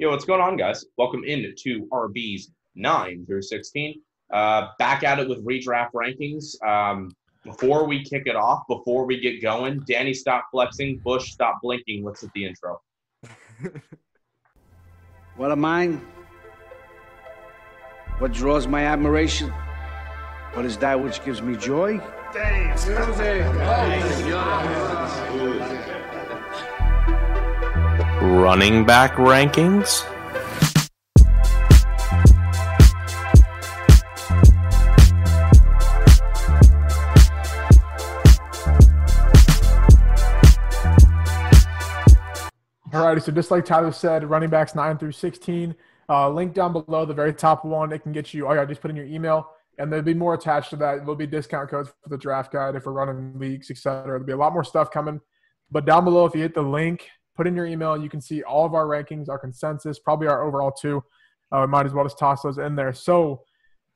Yo, what's going on, guys? Welcome in to RB's 9 through 16. Uh, back at it with redraft rankings. Um, before we kick it off, before we get going, Danny, stop flexing. Bush, stop blinking. Let's hit the intro. What am I? What draws my admiration? What is that which gives me joy? Running back rankings? Alrighty, so just like Tyler said, running backs 9 through 16. Uh, link down below, the very top one. It can get you, oh yeah, just put in your email, and there'll be more attached to that. There'll be discount codes for the draft guide if we're running leagues, etc. There'll be a lot more stuff coming. But down below, if you hit the link, put in your email, you can see all of our rankings, our consensus, probably our overall too. Uh, we might as well just toss those in there. So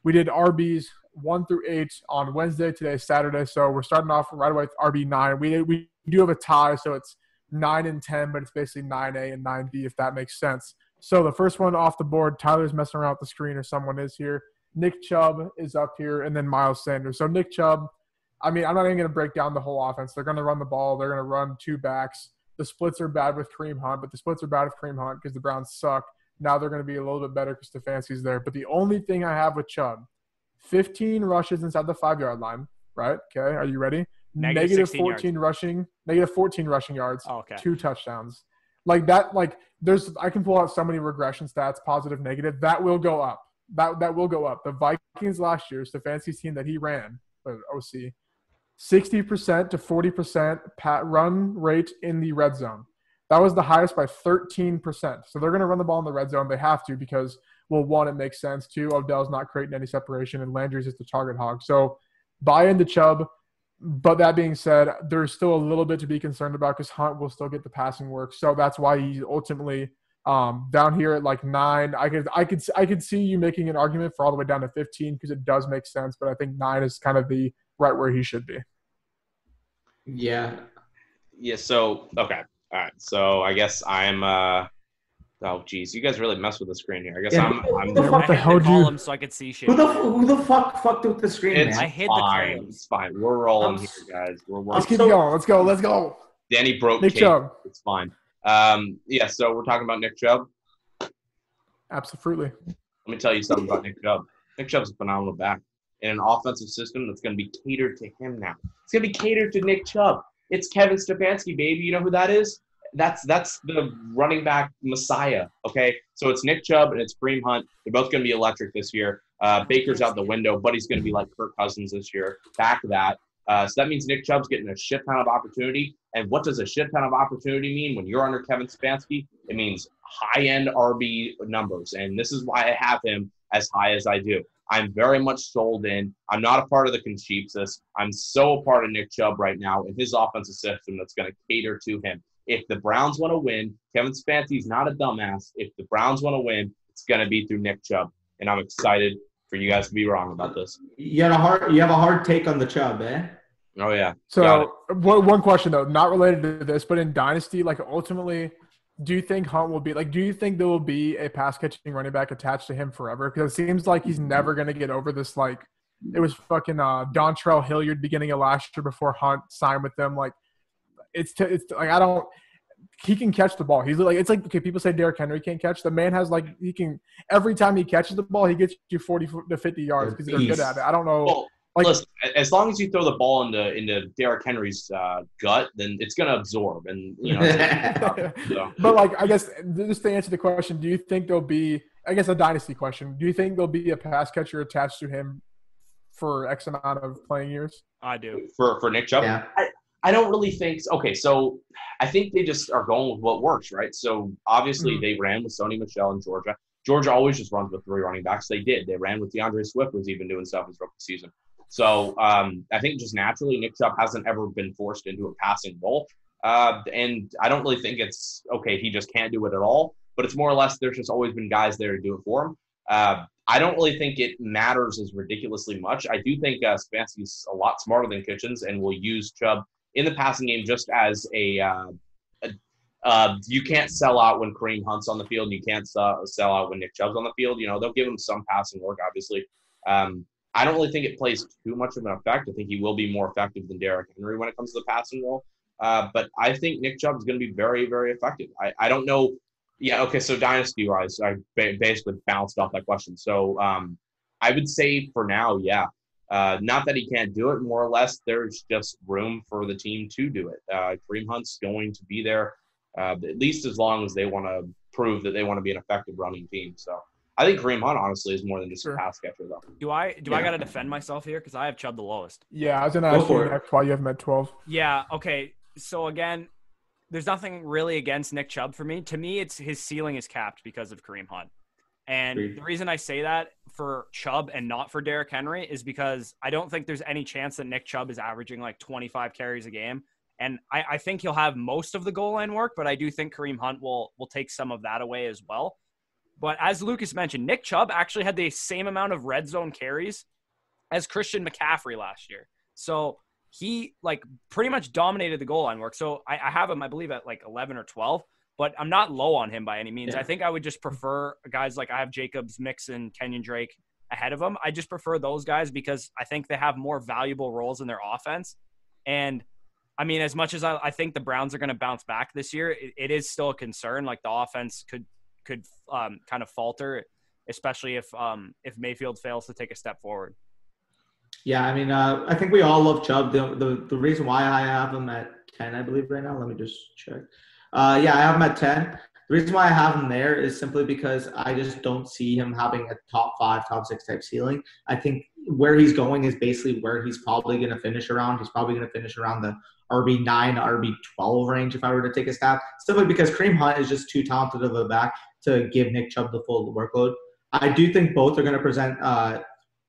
we did RBs one through eight on Wednesday. Today, Saturday. So we're starting off right away with RB nine. We we do have a tie, so it's nine and ten, but it's basically nine A and nine B, if that makes sense. So the first one off the board, Tyler's messing around with the screen, or someone is here. Nick Chubb is up here, and then Miles Sanders. So Nick Chubb, I mean, I'm not even going to break down the whole offense. They're going to run the ball. They're going to run two backs. The splits are bad with Kareem Hunt, but the splits are bad with Kareem Hunt because the Browns suck. Now they're going to be a little bit better because Stefanski's there. But the only thing I have with Chubb, 15 rushes inside the five yard line. Right? Okay. Are you ready? Negative Negative 16 yards. 14 rushing. Negative 14 rushing yards. Oh, okay. Two touchdowns. Like that. Like there's. I can pull out so many regression stats, positive, negative. That will go up. That that will go up. The Vikings last year, Stefanski's team that he ran, OC, 60% to 40% pat run rate in the red zone. That was the highest by 13%. So they're going to run the ball in the red zone. They have to because, well, one, it makes sense. Two, Odell's not creating any separation, and Landry's just the target hog. So buy into Chubb. But that being said, there's still a little bit to be concerned about because Hunt will still get the passing work. So that's why he's ultimately um, down here at like nine. I could, I could, I could see you making an argument for all the way down to 15 because it does make sense. But I think nine is kind of the right where he should be. Yeah. Yeah, so, okay. All right. So I guess I'm, uh, oh, geez. You guys really mess with the screen here. I guess Yeah, I'm, I'm, who the fuck- the I hell the do you- so I could see shit. Who the who the fuck fucked with the screen, it's man? I hid the fine. columns. It's fine. We're rolling I'm here, guys. We're working. Let's keep So- going. Let's go. Let's go. Danny broke Nick Kate. Chubb. It's fine. Um, yeah, so we're talking about Nick Chubb. Absolutely. Let me tell you something about Nick Chubb. Nick Chubb's a phenomenal back in an offensive system that's going to be catered to him now. It's going to be catered to Nick Chubb. It's Kevin Stefanski, baby. You know who that is? That's that's the running back messiah. Okay, so it's Nick Chubb and it's Kareem Hunt. They're both going to be electric this year. Uh, Baker's out the window, but he's going to be like Kirk Cousins this year. Back that. Uh, so that means Nick Chubb's getting a shit ton of opportunity. And what does a shit ton of opportunity mean when you're under Kevin Stefanski? It means high end RB numbers. And this is why I have him as high as I do. I'm very much sold in. I'm not a part of the Conchipsis. I'm so a part of Nick Chubb right now in his offensive system that's going to cater to him. If the Browns want to win, Kevin Stefanski's not a dumbass. If the Browns want to win, it's going to be through Nick Chubb. And I'm excited for you guys to be wrong about this. You had a hard you have a hard take on the Chubb, eh? Oh, yeah. So one one question though, not related to this, but in Dynasty, like ultimately, do you think Hunt will be like? Do you think there will be a pass catching running back attached to him forever? Because it seems like he's never going to get over this. Like it was fucking uh, Dontrell Hilliard beginning of last year before Hunt signed with them. Like it's t- it's like I don't. He can catch the ball. He's like it's like okay. People say Derrick Henry can't catch. The man has like he can every time he catches the ball, he gets you forty to fifty yards because they're good at it. I don't know. Well, Like- listen, as long as you throw the ball into into Derrick Henry's uh, gut, then it's going to absorb, and you know. it's gonna be tough, so. But like, I guess just to answer the question, do you think there'll be? I guess a dynasty question. Do you think there'll be a pass catcher attached to him for X amount of playing years? I do. for for Nick Chubb. Yeah. I, I don't really think so. okay. So I think they just are going with what works, right? So obviously Mhm. they ran with Sony Michel in Georgia. Georgia always just runs with three running backs. They did. They ran with D'Andre Swift was even doing stuff his rookie season. So um, I think just naturally Nick Chubb hasn't ever been forced into a passing role. Uh, and I don't really think it's okay. He just can't do it at all. But it's more or less there's just always been guys there to do it for him. Uh, I don't really think it matters as ridiculously much. I do think uh, Stefanski's a lot smarter than Kitchens and will use Chubb in the passing game just as a, uh, Uh, you can't sell out when Kareem Hunt's on the field, and you can't sell, sell out when Nick Chubb's on the field. You know, they'll give him some passing work, obviously. Um, I don't really think it plays too much of an effect. I think he will be more effective than Derrick Henry when it comes to the passing role. Uh, but I think Nick Chubb is going to be very, very effective. I, I don't know. Yeah, okay. So dynasty wise, I ba- basically bounced off that question. So um, I would say for now, yeah. Uh, not that he can't do it. More or less, there's just room for the team to do it. Uh, Kareem Hunt's going to be there uh, at least as long as they want to prove that they want to be an effective running team. So I think Kareem Hunt honestly is more than just Sure. a pass catcher, though. Do I do I got to defend myself here because I have Chubb the lowest? Yeah, I was gonna Go ask for you it. why you have him at 12. Yeah. Okay. So again, there's nothing really against Nick Chubb for me. To me, it's his ceiling is capped because of Kareem Hunt. And Agreed. the reason I say that for Chubb and not for Derrick Henry is because I don't think there's any chance that Nick Chubb is averaging like 25 carries a game. And I, I think he'll have most of the goal line work, but I do think Kareem Hunt will will take some of that away as well. But as Lucas mentioned, Nick Chubb actually had the same amount of red zone carries as Christian McCaffrey last year. So he like pretty much dominated the goal line work. So I, I have him, I believe, at like 11 or 12, but I'm not low on him by any means. Yeah. I think I would just prefer guys like I have Jacobs, Mixon, Kenyan Drake ahead of him. I just prefer those guys because I think they have more valuable roles in their offense. And I mean, as much as I, I think the Browns are going to bounce back this year, it, it is still a concern. Like the offense could could um, kind of falter, especially if um, if Mayfield fails to take a step forward. Yeah, I mean, uh, I think we all love Chubb. The, the the reason why I have him at ten, I believe, right now. Let me just check. Uh, yeah, I have him at ten. The reason why I have him there is simply because I just don't see him having a top five, top six type ceiling. I think where he's going is basically where he's probably going to finish around. He's probably going to finish around the RB nine, RB twelve range if I were to take a stab. Simply because Kareem Hunt is just too talented of a back to give Nick Chubb the full workload. I do think both are going to present uh,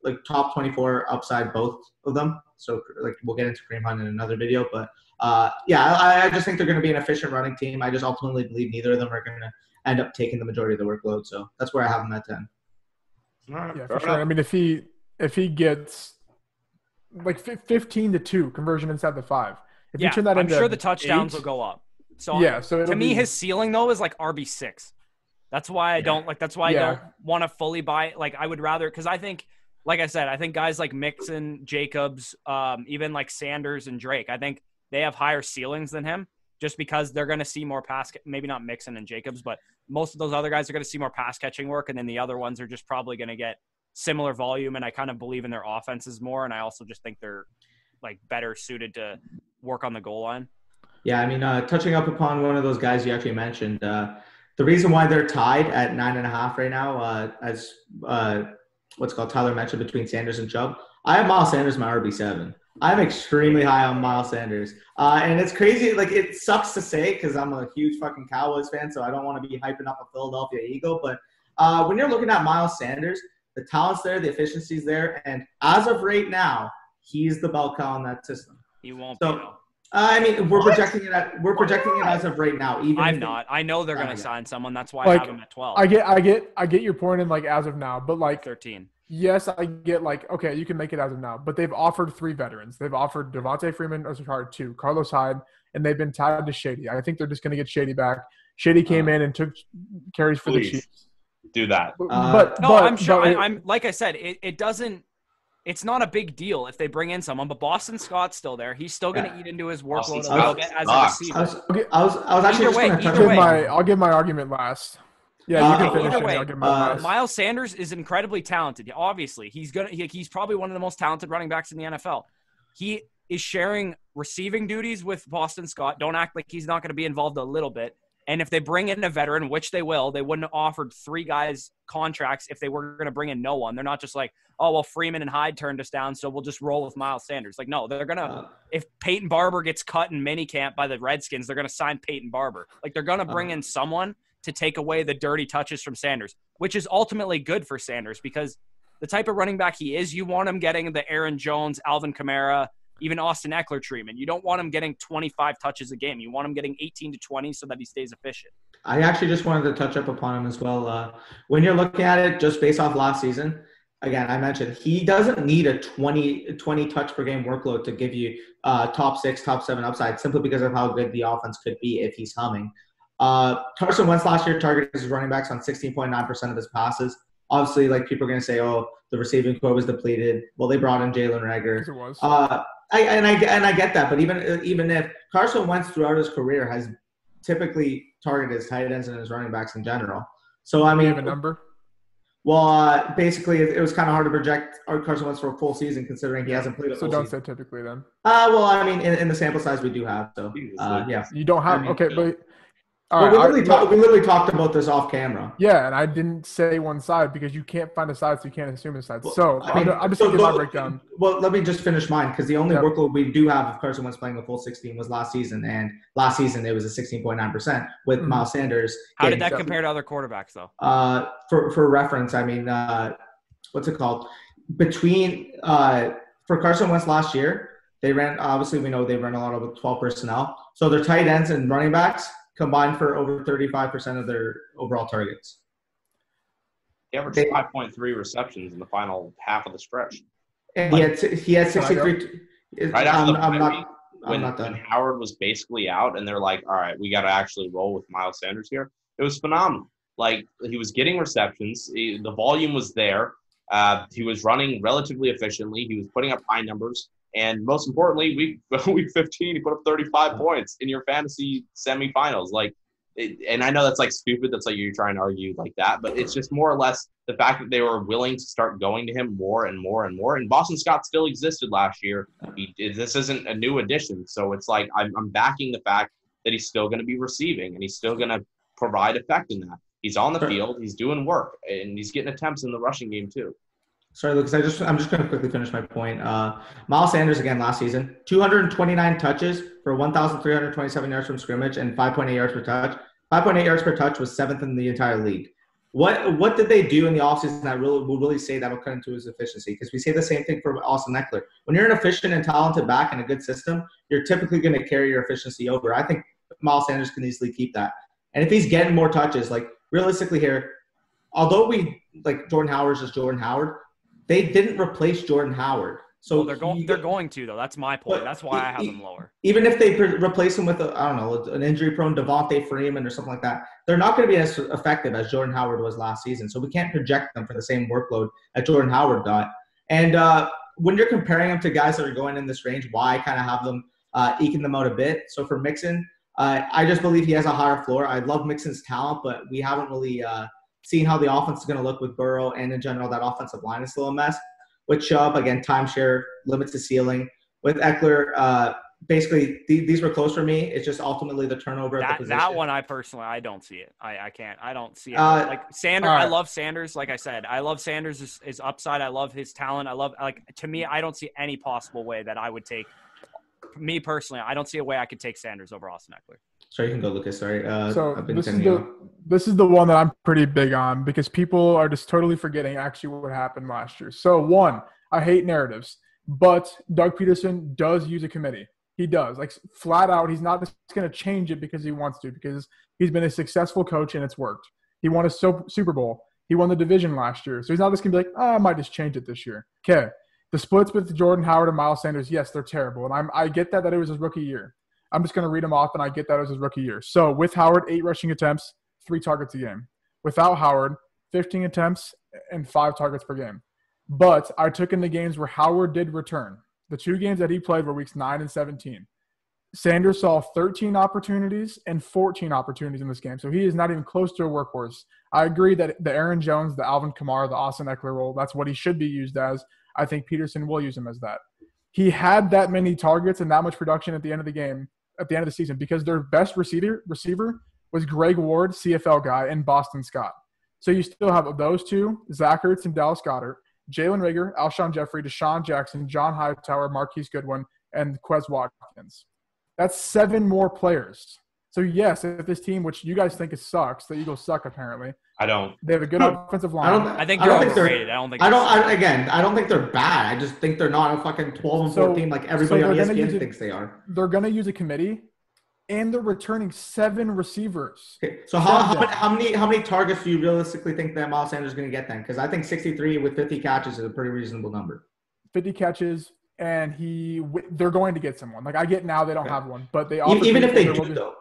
like top 24 upside both of them. So like we'll get into Kareem Hunt in another video, but uh, yeah, I, I just think they're going to be an efficient running team. I just ultimately believe neither of them are going to end up taking the majority of the workload. So that's where I have them at 10. All right, Yeah, for sure. I mean, if he if he gets like fif- 15 to two conversion inside the five, if yeah, you turn that I'm into sure the touchdowns eight- will go up. So Yeah, so to it'll me, be- his ceiling though is like RB six. That's why I don't like. That's why Yeah. I don't want to fully buy. Like I would rather because I think, like I said, I think guys like Mixon, Jacobs, um, even like Sanders and Drake, I think they have higher ceilings than him. Just because they're going to see more pass, maybe not Mixon and Jacobs, but most of those other guys are going to see more pass catching work, and then the other ones are just probably going to get similar volume. And I kind of believe in their offenses more, and I also just think they're like better suited to work on the goal line. Yeah, I mean, uh, touching up upon one of those guys you actually mentioned, uh, the reason why they're tied at nine and a half right now, uh, as uh, what's called Tyler mentioned between Sanders and Chubb, I have Miles Sanders my RB seven. I'm extremely high on Miles Sanders, uh, and it's crazy. Like it sucks to say because I'm a huge fucking Cowboys fan, so I don't want to be hyping up a Philadelphia Eagle. But uh, when you're looking at Miles Sanders, the talent's there, the efficiency's there, and as of right now, he's the bell cow in that system. He won't So. Uh, I mean, we're What? projecting it at we're projecting it as of right now. Even I'm if- not. I know they're going to sign someone. That's why Like, I have him at 12. I get I get I get your point in like as of now, but like 13. yes, I get like okay, you can make it as of now, but they've offered three veterans. They've offered Devonta Freeman, or sorry, two, Carlos Hyde, and they've been tied to Shady. I think they're just going to get Shady back. Shady came Uh, in and took carries for please. the Chiefs. Do that. But, Uh, but No, but- I'm sure. but I, it- I'm like I said, it, it doesn't. It's not a big deal if they bring in someone, but Boston Scott's still there. He's still going to Yeah. eat into his Boston workload a little bit as a receiver. I was, Okay. I was, I was actually Either just way, going to touch either give way. my I'll give my argument last. Yeah, Uh, you can okay, finish either it. way, I'll give my uh, last. Miles Sanders is incredibly talented. Obviously, he's gonna. He, he's probably one of the most talented running backs in the NFL. He is sharing receiving duties with Boston Scott. Don't act like he's not going to be involved a little bit. And if they bring in a veteran, which they will, they wouldn't have offered three guys contracts if they were going to bring in no one. They're not just like, oh well, Freeman and Hyde turned us down, so we'll just roll with Miles Sanders. Like, no, they're gonna. Uh, if Peyton Barber gets cut in minicamp by the Redskins, they're going to sign Peyton Barber. Like they're going to bring Uh-huh. in someone to take away the dirty touches from Sanders, which is ultimately good for Sanders because the type of running back he is, you want him getting the Aaron Jones, Alvin Kamara, even Austin Ekeler treatment. You don't want him getting 25 touches a game. You want him getting 18 to 20 so that he stays efficient. I actually just wanted to touch up upon him as well. Uh, when you're looking at it just based off last season, again, I mentioned he doesn't need a 20, 20 touch per game workload to give you uh, top six, top seven upside simply because of how good the offense could be if he's humming. Uh, Carson Wentz last year targeted his running backs on 16.9% of his passes. Obviously, like people are going to say, oh, the receiving corps was depleted. Well, they brought in Jalen Reagor. Yes, it was. Uh, I, and I and I get that, but even even if Carson Wentz throughout his career has typically targeted his tight ends and his running backs in general. So I mean, you have a number? well, uh, basically, it, it was kind of hard to project our Carson Wentz for a full season considering he hasn't played a So full don't season. say typically then. Uh, well, I mean, in, in the sample size we do have, so uh, yeah. You don't have I mean, okay, but all Well, right. we, I- literally talk, we literally talked about this off camera. yeah, and I didn't say one side because you can't find a side, so you can't assume a side. Well, so I mean, I'm, I'm just so gonna give my breakdown. Well, let me just finish mine because the only Yep. workload we do have of Carson Wentz playing the full 16 was last season, and last season it was a 16.9% with Mhm. Miles Sanders. How did that seven- compare to other quarterbacks, though? Uh, for for reference, I mean, uh, what's it called? Between uh, for Carson Wentz last year, they ran. Obviously, we know they ran a lot of 12 personnel. So their tight ends and running backs combined for over 35% of their overall targets. He averaged They- 5.3 receptions in the final half of the stretch. And he had he had Can I go? 63. Right after I'm, the I'm not. I'm when, not when. Howard was basically out, and they're like, "All right, we got to actually roll with Miles Sanders here." It was phenomenal. Like he was getting receptions, he, the volume was there. Uh, he was running relatively efficiently. He was putting up high numbers, and most importantly, week week 15, he put up 35 points in your fantasy semifinals. Like, it, and I know that's like stupid. That's like you're trying to argue like that, but it's just more or less the fact that they were willing to start going to him more and more and more. And Boston Scott still existed last year. He, this isn't a new addition, so it's like I'm, I'm backing the fact that he's still going to be receiving and he's still going to provide effect in that. He's on the Sure. field, he's doing work, and he's getting attempts in the rushing game too. Sorry, Lucas. I just I'm just going to quickly finish my point. Uh, Miles Sanders again last season, 229 touches for 1,327 yards from scrimmage and 5.8 yards per touch. 5.8 yards per touch was seventh in the entire league. What what did they do in the offseason that really will really say that'll cut into his efficiency? Because we say the same thing for Austin Ekeler. When you're an efficient and talented back in a good system, you're typically going to carry your efficiency over. I think Miles Sanders can easily keep that. And if he's getting more touches, like realistically here, although we like Jordan Howard's just Jordan Howard, they didn't replace Jordan Howard. So Well, they're going. he- They're going to though. That's my point. That's why I have them lower. even if they pre- replace him with a, I don't know an injury-prone Devonta Freeman or something like that, they're not going to be as effective as Jordan Howard was last season. So we can't project them for the same workload that Jordan Howard got. And uh, when you're comparing them to guys that are going in this range, why I kind of have them uh, eking them out a bit. So for Mixon, uh, I just believe he has a higher floor. I love Mixon's talent, but we haven't really uh, seen how the offense is going to look with Burrow and in general that offensive line is still a mess. With Chubb, again, timeshare limits the ceiling. With Ekeler, uh, basically th- these were close for me. It's just ultimately the turnover at the That position. that one, I personally, I don't see it. I, I can't. I don't see it. Uh, like Sanders, all I love Sanders. Like I said, I love Sanders' his, his upside. I love his talent. I love like to me, I don't see any possible way that I would take. Me personally, I don't see a way I could take Sanders over Austin Ekeler. Sorry, you can go, Lucas. Sorry. Uh, So I've been this is the this is the one that I'm pretty big on because people are just totally forgetting actually what happened last year. So one, I hate narratives, but Doug Pederson does use a committee. He does like flat out. He's not just going to change it because he wants to because he's been a successful coach and it's worked. He won a Super Bowl. He won the division last year, so he's not just going to be like, oh, I might just change it this year. Okay. The splits with Jordan Howard and Miles Sanders, yes, they're terrible, and I'm I get that that it was his rookie year. I'm just going to read them off, and I get that as his rookie year. So with Howard, eight rushing attempts, three targets a game. Without Howard, 15 attempts and five targets per game. But I took in the games where Howard did return. The two games that he played were weeks 9 and 17. Sanders saw 13 opportunities and 14 opportunities in this game. So he is not even close to a workhorse. I agree that the Aaron Jones, the Alvin Kamara, the Austin Ekeler role, that's what he should be used as. I think Pederson will use him as that. He had that many targets and that much production at the end of the game, at the end of the season, because their best receiver receiver was Greg Ward, CFL guy, and Boston Scott. So you still have those two, Zach Ertz and Dallas Goedert, Jalen Reagor, Alshon Jeffery, DeSean Jackson, John Hightower, Marquise Goodwin, and Quez Watkins. That's seven more players. So yes, if this team, which you guys think it sucks, the Eagles suck apparently, I don't. they have a good No, offensive I don't. line. I think they're don't think they're. overrated. I don't think. I they're- don't. I, again, I don't think they're bad. I just think they're not a fucking 12 and So- 14 like everybody so on they're gonna ESPN use thinks they are. They're going to use a committee, and they're returning seven receivers. Okay, so how, how, many, how many how many targets do you realistically think that Miles Sanders is going to get then? Because I think 63 with 50 catches is a pretty reasonable number. 50 catches, and he they're going to get someone. Like I get now they don't Okay. have one, but they Even, even if they do, will though,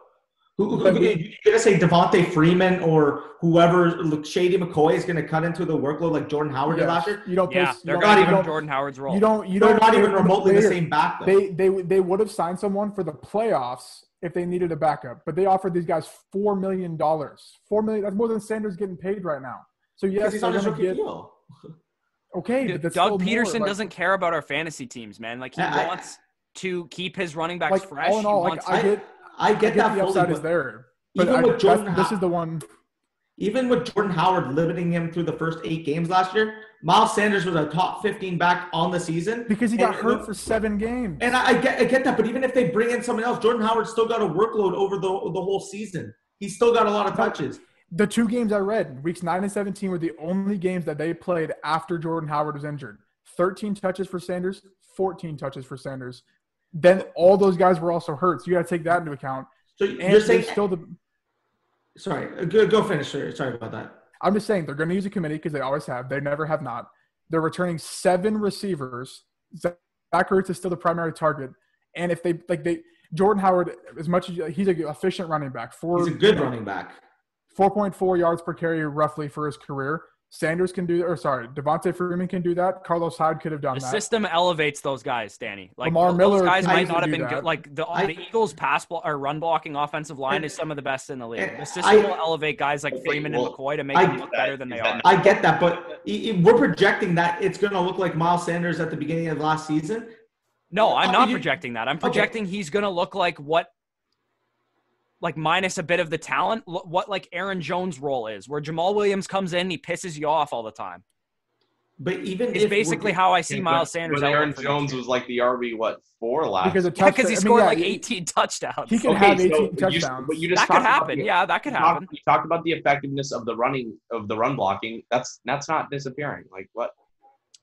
Who, who, who- you're gonna say Devonta Freeman or whoever look, Shady McCoy is gonna cut into the workload like Jordan Howard did last year? You don't. Yeah, Pay, they're not even Jordan Howard's role. You don't. You They're don't. not even remotely the they- same back. Though. They they they would have signed someone for the playoffs if they needed a backup, but they offered these guys four million dollars. Four million. That's more than Sanders getting paid right now. So because yes, he's they're on his rookie get deal. okay. Dude, But that's Doug still more, Pederson like- doesn't care about our fantasy teams, man. Like he I- I- wants to keep his running backs like fresh. all in He all. Like wants I I- get, I get that the fully, upside is there. But even I, with Jordan this is the one. even with Jordan Howard limiting him through the first eight games last year, Miles Sanders was a top 15 back on the season. Because he got And- hurt for seven games. And I, I get I get that, but even if they bring in someone else, Jordan Howard still got a workload over the the whole season. He still got a lot of touches. the two games I read, weeks nine and seventeen, were the only games that they played after Jordan Howard was injured. Thirteen touches for Sanders, fourteen touches for Sanders. Then all those guys were also hurt, so you got to take that into account. So And you're saying still the. sorry, go, go finish. Sorry, sorry about that. I'm just saying they're going to use a committee because they always have. They never have not. They're returning seven receivers. Zach Ertz is still the primary target, and if they like they Jordan Howard, as much as he's an efficient running back, four He's a good running back. 4.4 yards per carry roughly for his career. Sanders can do, or sorry, Devonta Freeman can do that. Carlos Hyde could have done The that. The system elevates those guys, Danny. Like Lamar those Miller guys might not have been that. good. Like the, I- the Eagles' pass blo- or run blocking offensive line And- is some of the best in the league. The system I- will elevate guys like Wait, Freeman well, and McCoy to make I- them look better than they are. I get that, but i- i- we're projecting that it's going to look like Miles Sanders at the beginning of last season. No, I'm not you- projecting that. I'm Okay. projecting he's going to look like what, like minus a bit of the talent, what like Aaron Jones' role is, where Jamaal Williams comes in, he pisses you off all the time. But even It's if basically how I see Miles Sanders. But Aaron Jones was like the RB what four last. because of yeah, because he touchdown- I mean, scored yeah, like he- 18 touchdowns. He can Okay, have so 18 you touchdowns. but you just that could talked about happen. the- Yeah, that could you talked- happen. You talked about the effectiveness of the running of the run blocking. That's that's not disappearing. Like what?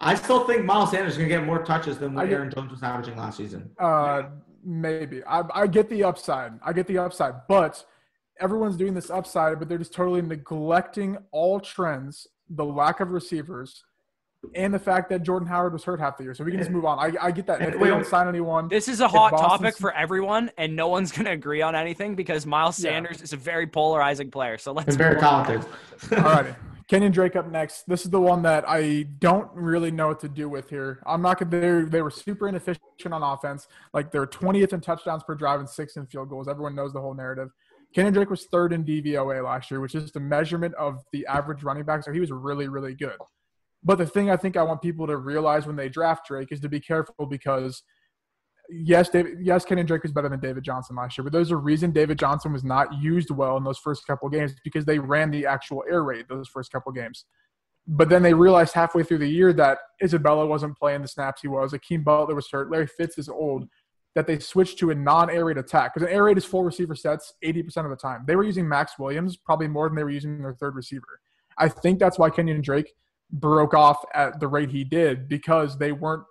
I still think Miles Sanders is going to get more touches than what Aaron Jones was averaging last season. Uh, maybe. I, I get the upside. I get the upside, but everyone's doing this upside, but they're just totally neglecting all trends, the lack of receivers, and the fact that Jordan Howard was hurt half the year. So we can just move on. I, I get that. And If wait, they don't sign anyone, This is a hot Boston's- topic for everyone, and no one's going to agree on anything because Miles Yeah. Sanders is a very polarizing player. So let's And very move on. talented. All righty. Kenyan Drake up next. This is the one that I don't really know what to do with here. I'm not gonna. They they were super inefficient on offense. Like they're 20th in touchdowns per drive and sixth in field goals. Everyone knows the whole narrative. Kenyan Drake was third in DVOA last year, which is the measurement of the average running back. So he was really really good. But the thing I think I want people to realize when they draft Drake is to be careful because yes, David, yes, Kenyan Drake was better than David Johnson last year, but there's a reason David Johnson was not used well in those first couple games because they ran the actual air raid those first couple games. But then they realized halfway through the year that Isabella wasn't playing the snaps he was. Hakeem Butler was hurt. Larry Fitz is old. That they switched to a non-air raid attack because an air raid is four receiver sets 80% of the time. They were using Maxx Williams probably more than they were using their third receiver. I think that's why Kenyan Drake broke off at the rate he did because they weren't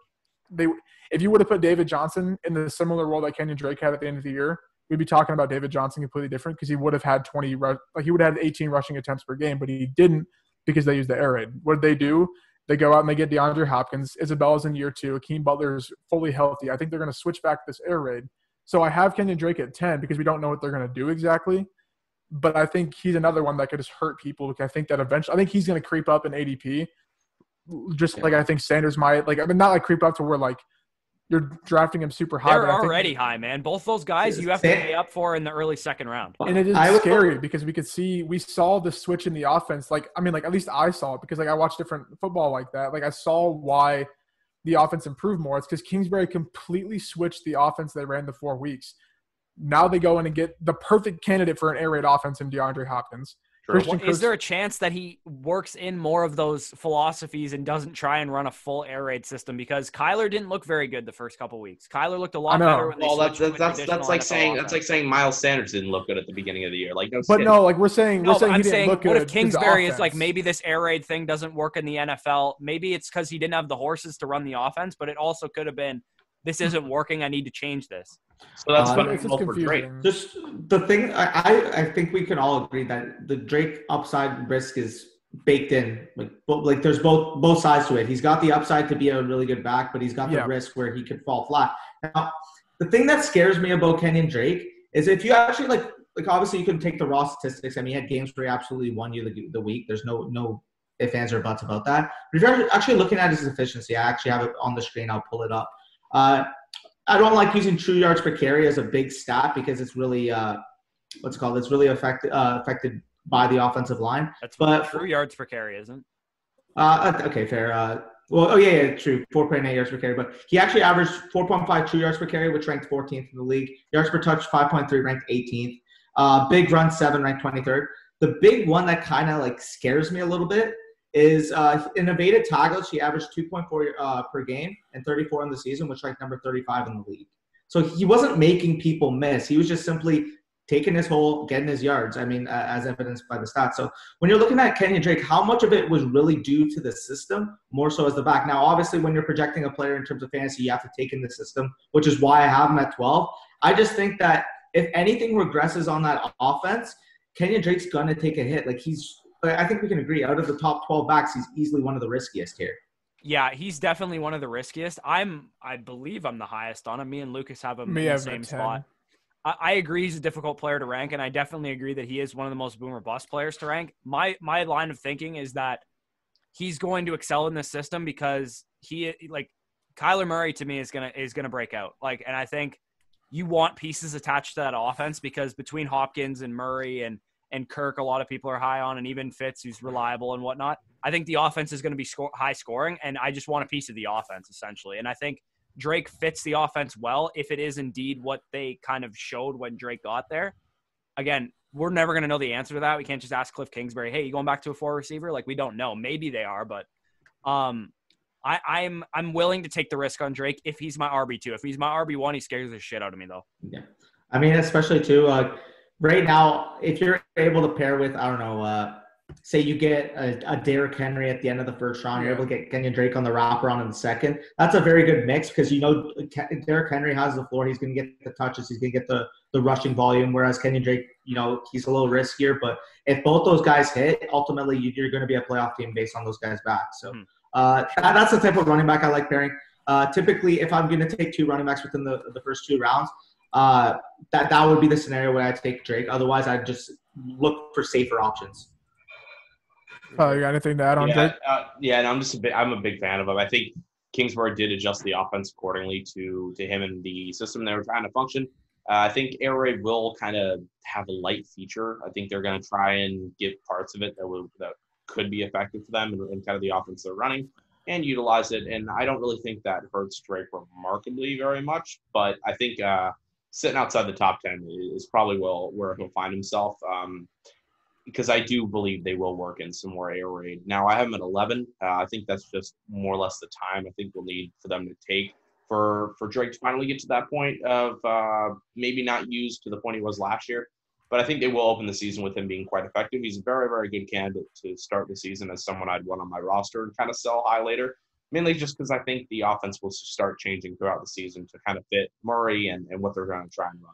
they if you would have put David Johnson in the similar role that Kenyan Drake had at the end of the year, we'd be talking about David Johnson completely different because he would have had 20 like he would have had 18 rushing attempts per game, but he didn't because they used the air raid. What did they do? They go out and they get DeAndre Hopkins. Isabella's in year two. Hakeem Butler's fully healthy. I think they're going to switch back this air raid. So I have Kenyan Drake at 10 because we don't know what they're going to do exactly. But I think he's another one that could just hurt people. Because I think that eventually, I think he's going to creep up in ADP, just like I think Sanders might. Like I mean, not like creep up to where like you're drafting him super high. They're but I think- already high, man. Both those guys you have to pay up for in the early second round. and it is I scary because we could see we saw the switch in the offense. Like I mean, like at least I saw it because like I watched different football like that. Like I saw why the offense improved more. It's because Kingsbury completely switched the offense they ran the four weeks. Now they go in and get the perfect candidate for an air raid offense in DeAndre Hopkins. True. Christian Well, is there a chance that he works in more of those philosophies and doesn't try and run a full air raid system? Because Kyler didn't look very good the first couple weeks. Kyler looked a lot know. better when Well, that's that's that's, that's like NFL saying that's like saying Miles Sanders didn't look good at the beginning of the year. Like no, But kidding. no, like we're saying, we're but saying I'm he didn't saying, look what good. if Kingsbury is like maybe this air raid thing doesn't work in the NFL? Maybe it's because he didn't have the horses to run the offense, but it also could have been this isn't working. I need to change this. So that's Uh, fucking it's just well for Drake. Just the thing, I, I I think we can all agree that the Drake upside risk is baked in. Like, but like there's both both sides to it. He's got the upside to be a really good back, but he's got the risk where he could fall flat. Now, the thing that scares me about Kenyan Drake is if you actually like like obviously you can take the raw statistics. I mean, he had games where he absolutely won you the, the week. There's no no ifs ands or buts about that. But if you're actually looking at his efficiency, I actually have it on the screen. I'll pull it up. Uh, I don't like using true yards per carry as a big stat because it's really uh, what's it called. It's really affected uh, affected by the offensive line. That's But- true yards per carry, isn't? Uh, okay, fair. Uh, well, oh yeah, yeah, true. 4.8 yards per carry, but he actually averaged 4.5 true yards per carry, which ranked 14th in the league. Yards per touch, 5.3, ranked 18th. Uh, big run, seven, ranked 23rd. The big one that kind of like scares me a little bit is uh, in tackles, he averaged 2.4 uh, per game and 34 in the season, which ranked number 35 in the league. So he wasn't making people miss. He was just simply taking his hole, getting his yards. I mean, uh, as evidenced by the stats. So when you're looking at Kenyan Drake, how much of it was really due to the system, more so as the back? Now, obviously, when you're projecting a player in terms of fantasy, you have to take in the system, which is why I have him at 12. I just think that if anything regresses on that offense, Kenyan Drake's gonna take a hit. Like he's, I think we can agree. Out of the top 12 backs, he's easily one of the riskiest here. Yeah, he's definitely one of the riskiest. I'm, I believe, I'm the highest on him. Me and Lucas have him Me, in the same 10. spot. I, I agree he's a difficult player to rank, and I definitely agree that he is one of the most boomer bust players to rank. My my line of thinking is that he's going to excel in this system because he like Kyler Murray to me is gonna is gonna break out. Like, and I think you want pieces attached to that offense because between Hopkins and Murray and and Kirk, a lot of people are high on, and even Fitz, who's reliable and whatnot. I think the offense is going to be score, high scoring, and I just want a piece of the offense essentially. And I think Drake fits the offense well if it is indeed what they kind of showed when Drake got there. Again, we're never going to know the answer to that. We can't just ask Cliff Kingsbury, "Hey, you going back to a four receiver?" Like we don't know. Maybe they are, but um, I, I'm I'm willing to take the risk on Drake if he's my RB two. If he's my RB one, he scares the shit out of me though. Yeah, I mean, especially too. Uh, right now, if you're able to pair with, I don't know, uh, say you get a, a Derrick Henry at the end of the first round, you're able to get Kenyan Drake on the wraparound in the second. That's a very good mix because you know Derrick Henry has the floor. He's going to get the touches. He's going to get the the rushing volume. Whereas Kenyan Drake, you know, he's a little riskier. But if both those guys hit, ultimately you, you're going to be a playoff team based on those guys back. So. Hmm. Uh, that, that's the type of running back I like pairing. Uh, typically, if I'm going to take two running backs within the, the first two rounds, uh, that that would be the scenario where I'd take Drake. Otherwise, I'd just look for safer options. Uh, you got anything to add on yeah, Drake? uh, yeah, and I'm just a bit. I'm a big fan of him. I think Kingsbury did adjust the offense accordingly to to him and the system they were trying to function. Uh, I think air raid will kind of have a light feature. I think they're going to try and give parts of it that will that could be effective for them and, and kind of the offense they're running and utilize it. And I don't really think that hurts Drake remarkably very much. But I think uh, sitting outside the top ten is probably will where he'll find himself. Um, because I do believe they will work in some more air raid. Now I have him at 11. Uh, I think that's just more or less the time I think we'll need for them to take for for Drake to finally get to that point of uh, maybe not used to the point he was last year. But I think they will open the season with him being quite effective. He's a very very good candidate to start the season as someone I'd want on my roster and kind of sell high later. Mainly just because I think the offense will start changing throughout the season to kind of fit Murray and, and what they're going to try and run.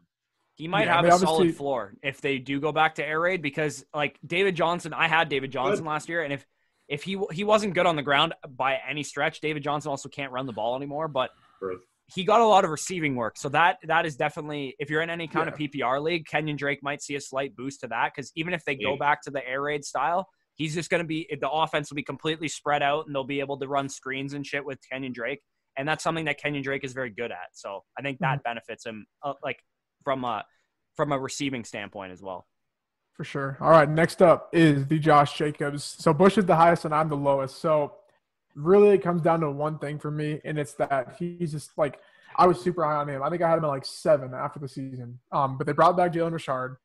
He might Yeah, I have mean, a solid floor if they do go back to air raid because like David Johnson, I had David Johnson last year, and if if he he wasn't good on the ground by any stretch, David Johnson also can't run the ball anymore. But Truth. he got a lot of receiving work, so that that is definitely if you're in any kind of PPR league, Kenyan Drake might see a slight boost to that because even if they go back to the air raid style, he's just going to be the offense will be completely spread out, and they'll be able to run screens and shit with Kenyan Drake, and that's something that Kenyan Drake is very good at. So I think that benefits him, uh, like from a from a receiving standpoint as well. For sure. All right. Next up is the Josh Jacobs. So Bush is the highest and I'm the lowest. So really it comes down to one thing for me, and it's that he's just like I was super high on him. I think I had him at like seven after the season. Um, but they brought back Jalen Richard.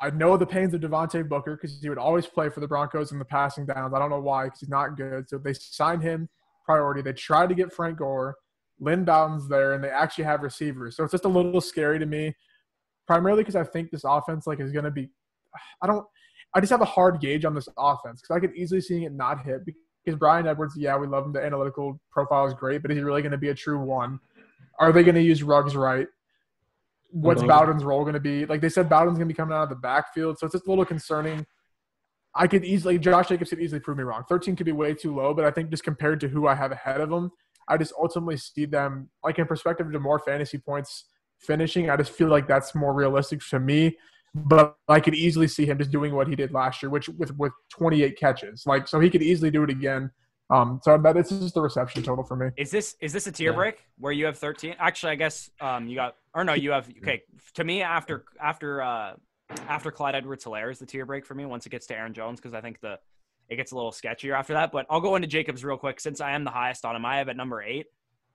I know the pains of Devontae Booker because he would always play for the Broncos in the passing downs. I don't know why because he's not good. So they signed him priority. They tried to get Frank Gore. Lynn Bowden's there, and they actually have receivers. So it's just a little scary to me, primarily because I think this offense like is going to be. I don't. I just have a hard gauge on this offense because I could easily see it not hit because Bryan Edwards. Yeah, we love him. The analytical profile is great, but is he really going to be a true one? Are they going to use Ruggs right? What's. Bowden's role going to be? Like they said, Bowden's going to be coming out of the backfield, so it's just a little concerning. I could easily Josh Jacobs could easily prove me wrong. 13 could be way too low, but I think just compared to who I have ahead of them, I just ultimately see them like in perspective to more fantasy points finishing. I just feel like that's more realistic to me. but I could easily see him just doing what he did last year, which with with 28 catches. Like so, he could easily do it again. Um, so that this is the reception total for me. Is this is this a tier Yeah. break where you have 13? Actually, I guess um you got or no, you have okay. To me, after after uh after Clyde Edwards Helaire is the tier break for me once it gets to Aaron Jones because I think the it gets a little sketchier after that. But I'll go into Jacobs real quick since I am the highest on him. I have at number eight,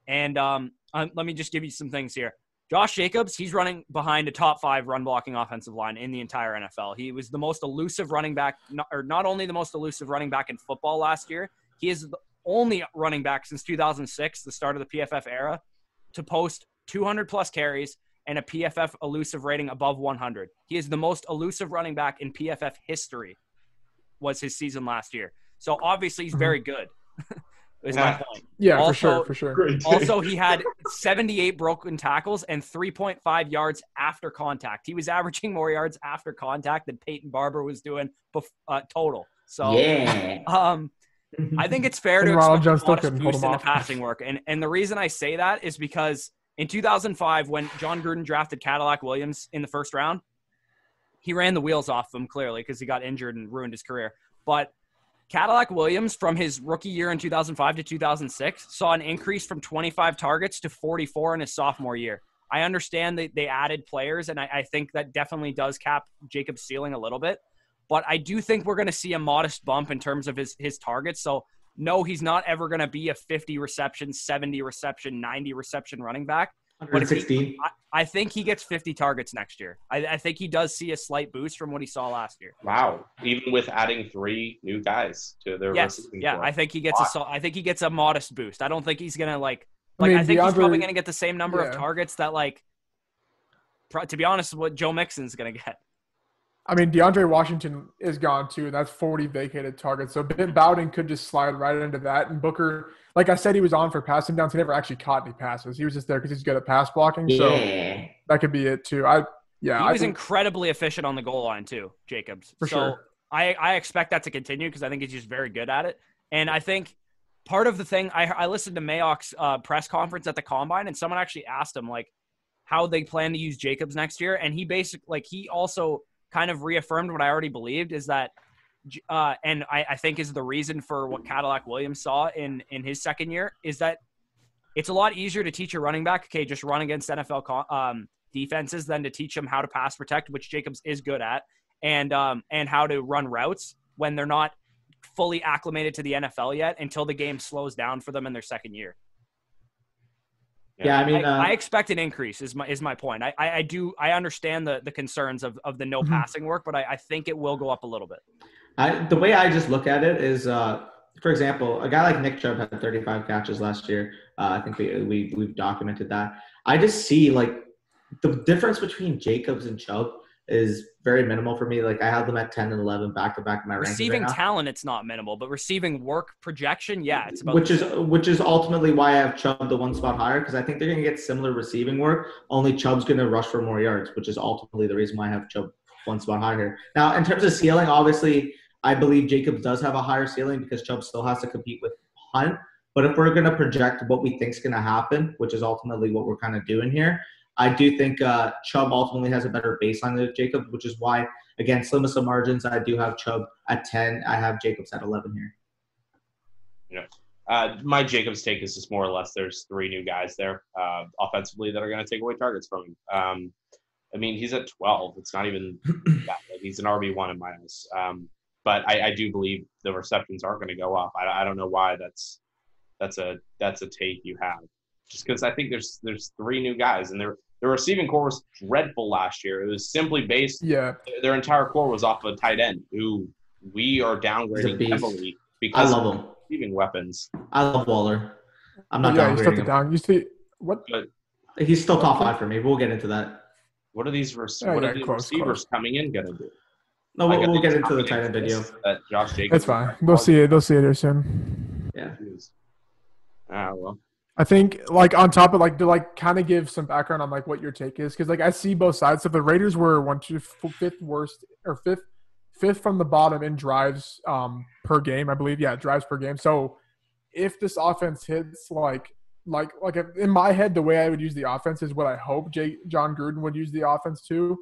and um uh, let me just give you some things here. Josh Jacobs, he's running behind a top five run blocking offensive line in the entire NFL. He was the most elusive running back, or not only the most elusive running back in football last year, he is the only running back since 2006, the start of the PFF era, to post 200 plus carries and a PFF elusive rating above 100. He is the most elusive running back in PFF history. Was his season last year? So obviously he's very good. is my Yeah. point. Yeah, Also- for sure, for sure. Great. Also, he had 78 broken tackles and 3.5 yards after contact. He was averaging more yards after contact than Peyton Barber was doing bef- uh, total. So, Yeah. um, I think it's fair to expect Jones a modest couldn't boost in the passing work. And and the reason I say that is because in 2005, when Jon Gruden drafted Cadillac Williams in the first round, he ran the wheels off him clearly because he got injured and ruined his career. But Cadillac Williams, from his rookie year in 2005 to 2006, saw an increase from 25 targets to 44 in his sophomore year. I understand that they added players, and I, I think that definitely does cap Jacob's ceiling a little bit. But I do think we're going to see a modest bump in terms of his his targets. So no, he's not ever going to be a 50 reception, 70 reception, 90 reception running back. But if he- I, I think he gets 50 targets next year. I, I think he does see a slight boost from what he saw last year. Wow. Even with adding three new guys to their Yes, yeah, core. I think he gets a sol- I think he gets a modest boost. I don't think he's gonna like I like I, mean, think he's probably gonna get the same number of targets that like. pro- To be honest, what Joe Mixon's gonna get. I mean, DeAndre Washington is gone too. That's 40 vacated targets. So Ben Bowden could just slide right into that. And Booker, like I said, he was on for passing downs. He never actually caught any passes. He was just there because he's good at pass blocking. So Yeah. that could be it too. I yeah, he I was think, incredibly efficient on the goal line too, Jacobs. For so sure. I I expect that to continue because I think he's just very good at it. And I think part of the thing I I listened to Mayock's uh, press conference at the combine, and someone actually asked him like how they plan to use Jacobs next year, and he basically like he also kind of reaffirmed what I already believed is that. Uh, and I, I think is the reason for what Cadillac Williams saw in in his second year is that it's a lot easier to teach a running back, okay, just run against NFL um, defenses than to teach them how to pass protect, which Jacobs is good at, and um, and how to run routes when they're not fully acclimated to the NFL yet until the game slows down for them in their second year. Yeah, I mean, I, uh, I expect an increase. Is my is my point. I, I, I do I understand the the concerns of, of the no Mhm. passing work, but I, I think it will go up a little bit. I, the way I just look at it is, uh, for example, a guy like Nick Chubb had 35 catches last year. Uh, I think we, we we've documented that. I just see like the difference between Jacobs and Chubb is very minimal for me. Like I have them at 10 and 11 back to back in my Receiving right talent, it's not minimal, but receiving work projection, yeah, it's about which is which is ultimately why I have Chubb the one spot higher because I think they're going to get similar receiving work. Only Chubb's going to rush for more yards, which is ultimately the reason why I have Chubb one spot higher. Now, in terms of ceiling, obviously, I believe Jacobs does have a higher ceiling because Chubb still has to compete with Hunt. But if we're going to project what we think is going to happen, which is ultimately what we're kind of doing here, I do think uh, Chubb ultimately has a better baseline than Jacobs, which is why, again, slimmest of the margins, I do have Chubb at 10. I have Jacobs at 11 here. Uh, my Jacobs take is just more or less there's three new guys there uh, offensively that are going to take away targets from him. Um, I mean, he's at 12. It's not even that. Like, he's an RB1 in my eyes. Um, but I, I do believe the receptions aren't going to go up. I, I don't know why that's that's a that's a take you have. Just because I think there's there's three new guys and their their receiving corps was dreadful last year. It was simply based yeah, their entire core was off a tight end who we are downgrading beast. heavily I love of him. receiving weapons. I love Waller. I'm not yeah, you still downgrading have him. down. You see what? He's still top five for me. We'll get into that. What are these, rec- Oh, what yeah, are these close, receivers coming in going to do? No, we'll, got we'll get into the tight end video. That Josh Jacobs. That's fine. They'll see it. They'll see it here soon. Yeah. Ah, well. I think like on top of like to like kind of give some background on like what your take is because like I see both sides. So the Raiders were one two fifth worst or fifth fifth from the bottom in drives um per game I believe yeah drives per game. So if this offense hits like like like if, in my head the way I would use the offense is what I hope Jay, Jon Gruden would use the offense too.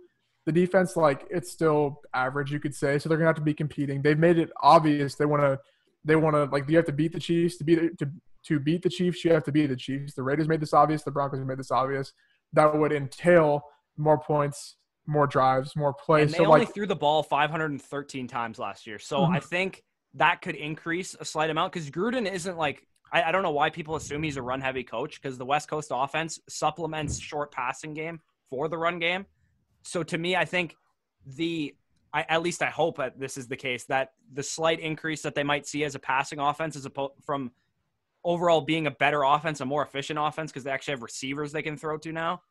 The defense, like it's still average, you could say. So they're gonna have to be competing. They've made it obvious they want to. They want to like you have to beat the Chiefs to beat to to beat the Chiefs. You have to beat the Chiefs. The Raiders made this obvious. The Broncos made this obvious. That would entail more points, more drives, more plays. And they so only like threw the ball 513 times last year. So Mhm. I think that could increase a slight amount because Gruden isn't like I, I don't know why people assume he's a run heavy coach because the West Coast offense supplements short passing game for the run game. So to me, I think the I, at least I hope that this is the case that the slight increase that they might see as a passing offense is oppo- from overall being a better offense, a more efficient offense because they actually have receivers they can throw to now,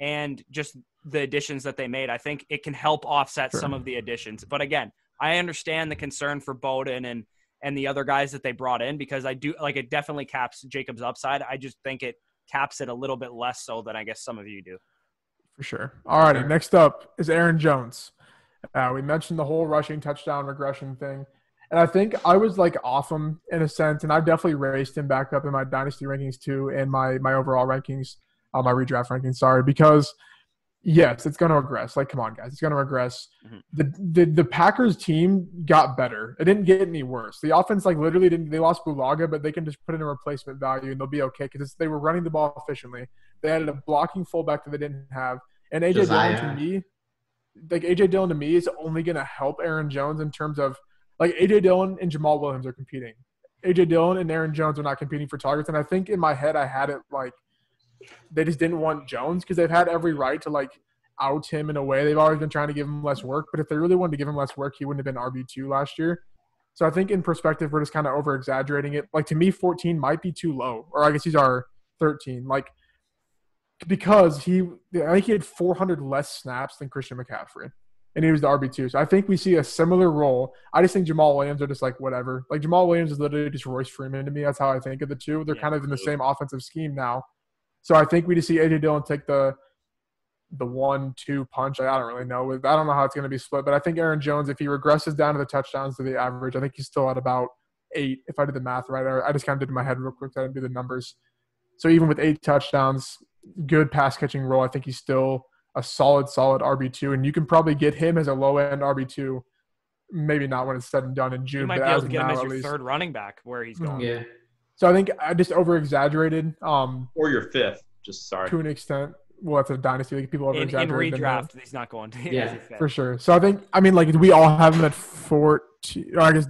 and just the additions that they made. I think it can help offset Sure. some of the additions. But again, I understand the concern for Bowden and and the other guys that they brought in because I do like it definitely caps Jacob's upside. I just think it caps it a little bit less so than I guess some of you do. For sure. All righty. Next up is Aaron Jones. Uh, we mentioned the whole rushing touchdown regression thing. And I think I was like off him in a sense, and I've definitely raced him back up in my dynasty rankings too, and my my overall rankings, uh, my redraft rankings. Sorry, because yes, it's going to regress. Like, come on, guys, it's going to regress. Mhm. The, the the Packers team got better. It didn't get any worse. The offense like literally didn't. They lost Bulaga, but they can just put in a replacement value and they'll be okay because they were running the ball efficiently. They added a blocking fullback that they didn't have, and AJ Dillon to me, like AJ Dillon to me is only going to help Aaron Jones in terms of like AJ Dillon and Jamaal Williams are competing. AJ Dillon and Aaron Jones are not competing for targets, and I think in my head I had it like they just didn't want Jones because they've had every right to like out him in a way. They've always been trying to give him less work, but if they really wanted to give him less work, he wouldn't have been RB two last year. So I think in perspective, we're just kind of over exaggerating it. Like to me, 14 might be too low, or I guess he's our 13. Like because he, I think he had 400 less snaps than Christian McCaffrey, and he was the RB two. So I think we see a similar role. I just think Jamaal Williams are just like whatever. Like Jamaal Williams is literally just Royce Freeman to me. That's how I think of the two. They're Yeah, kind of in the same offensive scheme now. So I think we just see AJ Dillon take the the one two punch. I don't really know. I don't know how it's going to be split, but I think Aaron Jones, if he regresses down to the touchdowns to the average, I think he's still at about eight. If I did the math right, I I just kind of did it in my head real quick. I didn't do the numbers. So even with eight touchdowns, good pass catching role, I think he's still a solid, solid RB two, and you can probably get him as a low end RB two. Maybe not when it's said and done in You June, might but be able as to of get him as your least. third running back where he's going. Yeah. So I think I just over exaggerated um, Or your fifth. Just sorry. to an extent. Well, that's a dynasty league. People over In, in exaggerate. redraft, he's not going to. Yeah, as he said. for sure. So I think I mean like we all have him at fourteen. Or I guess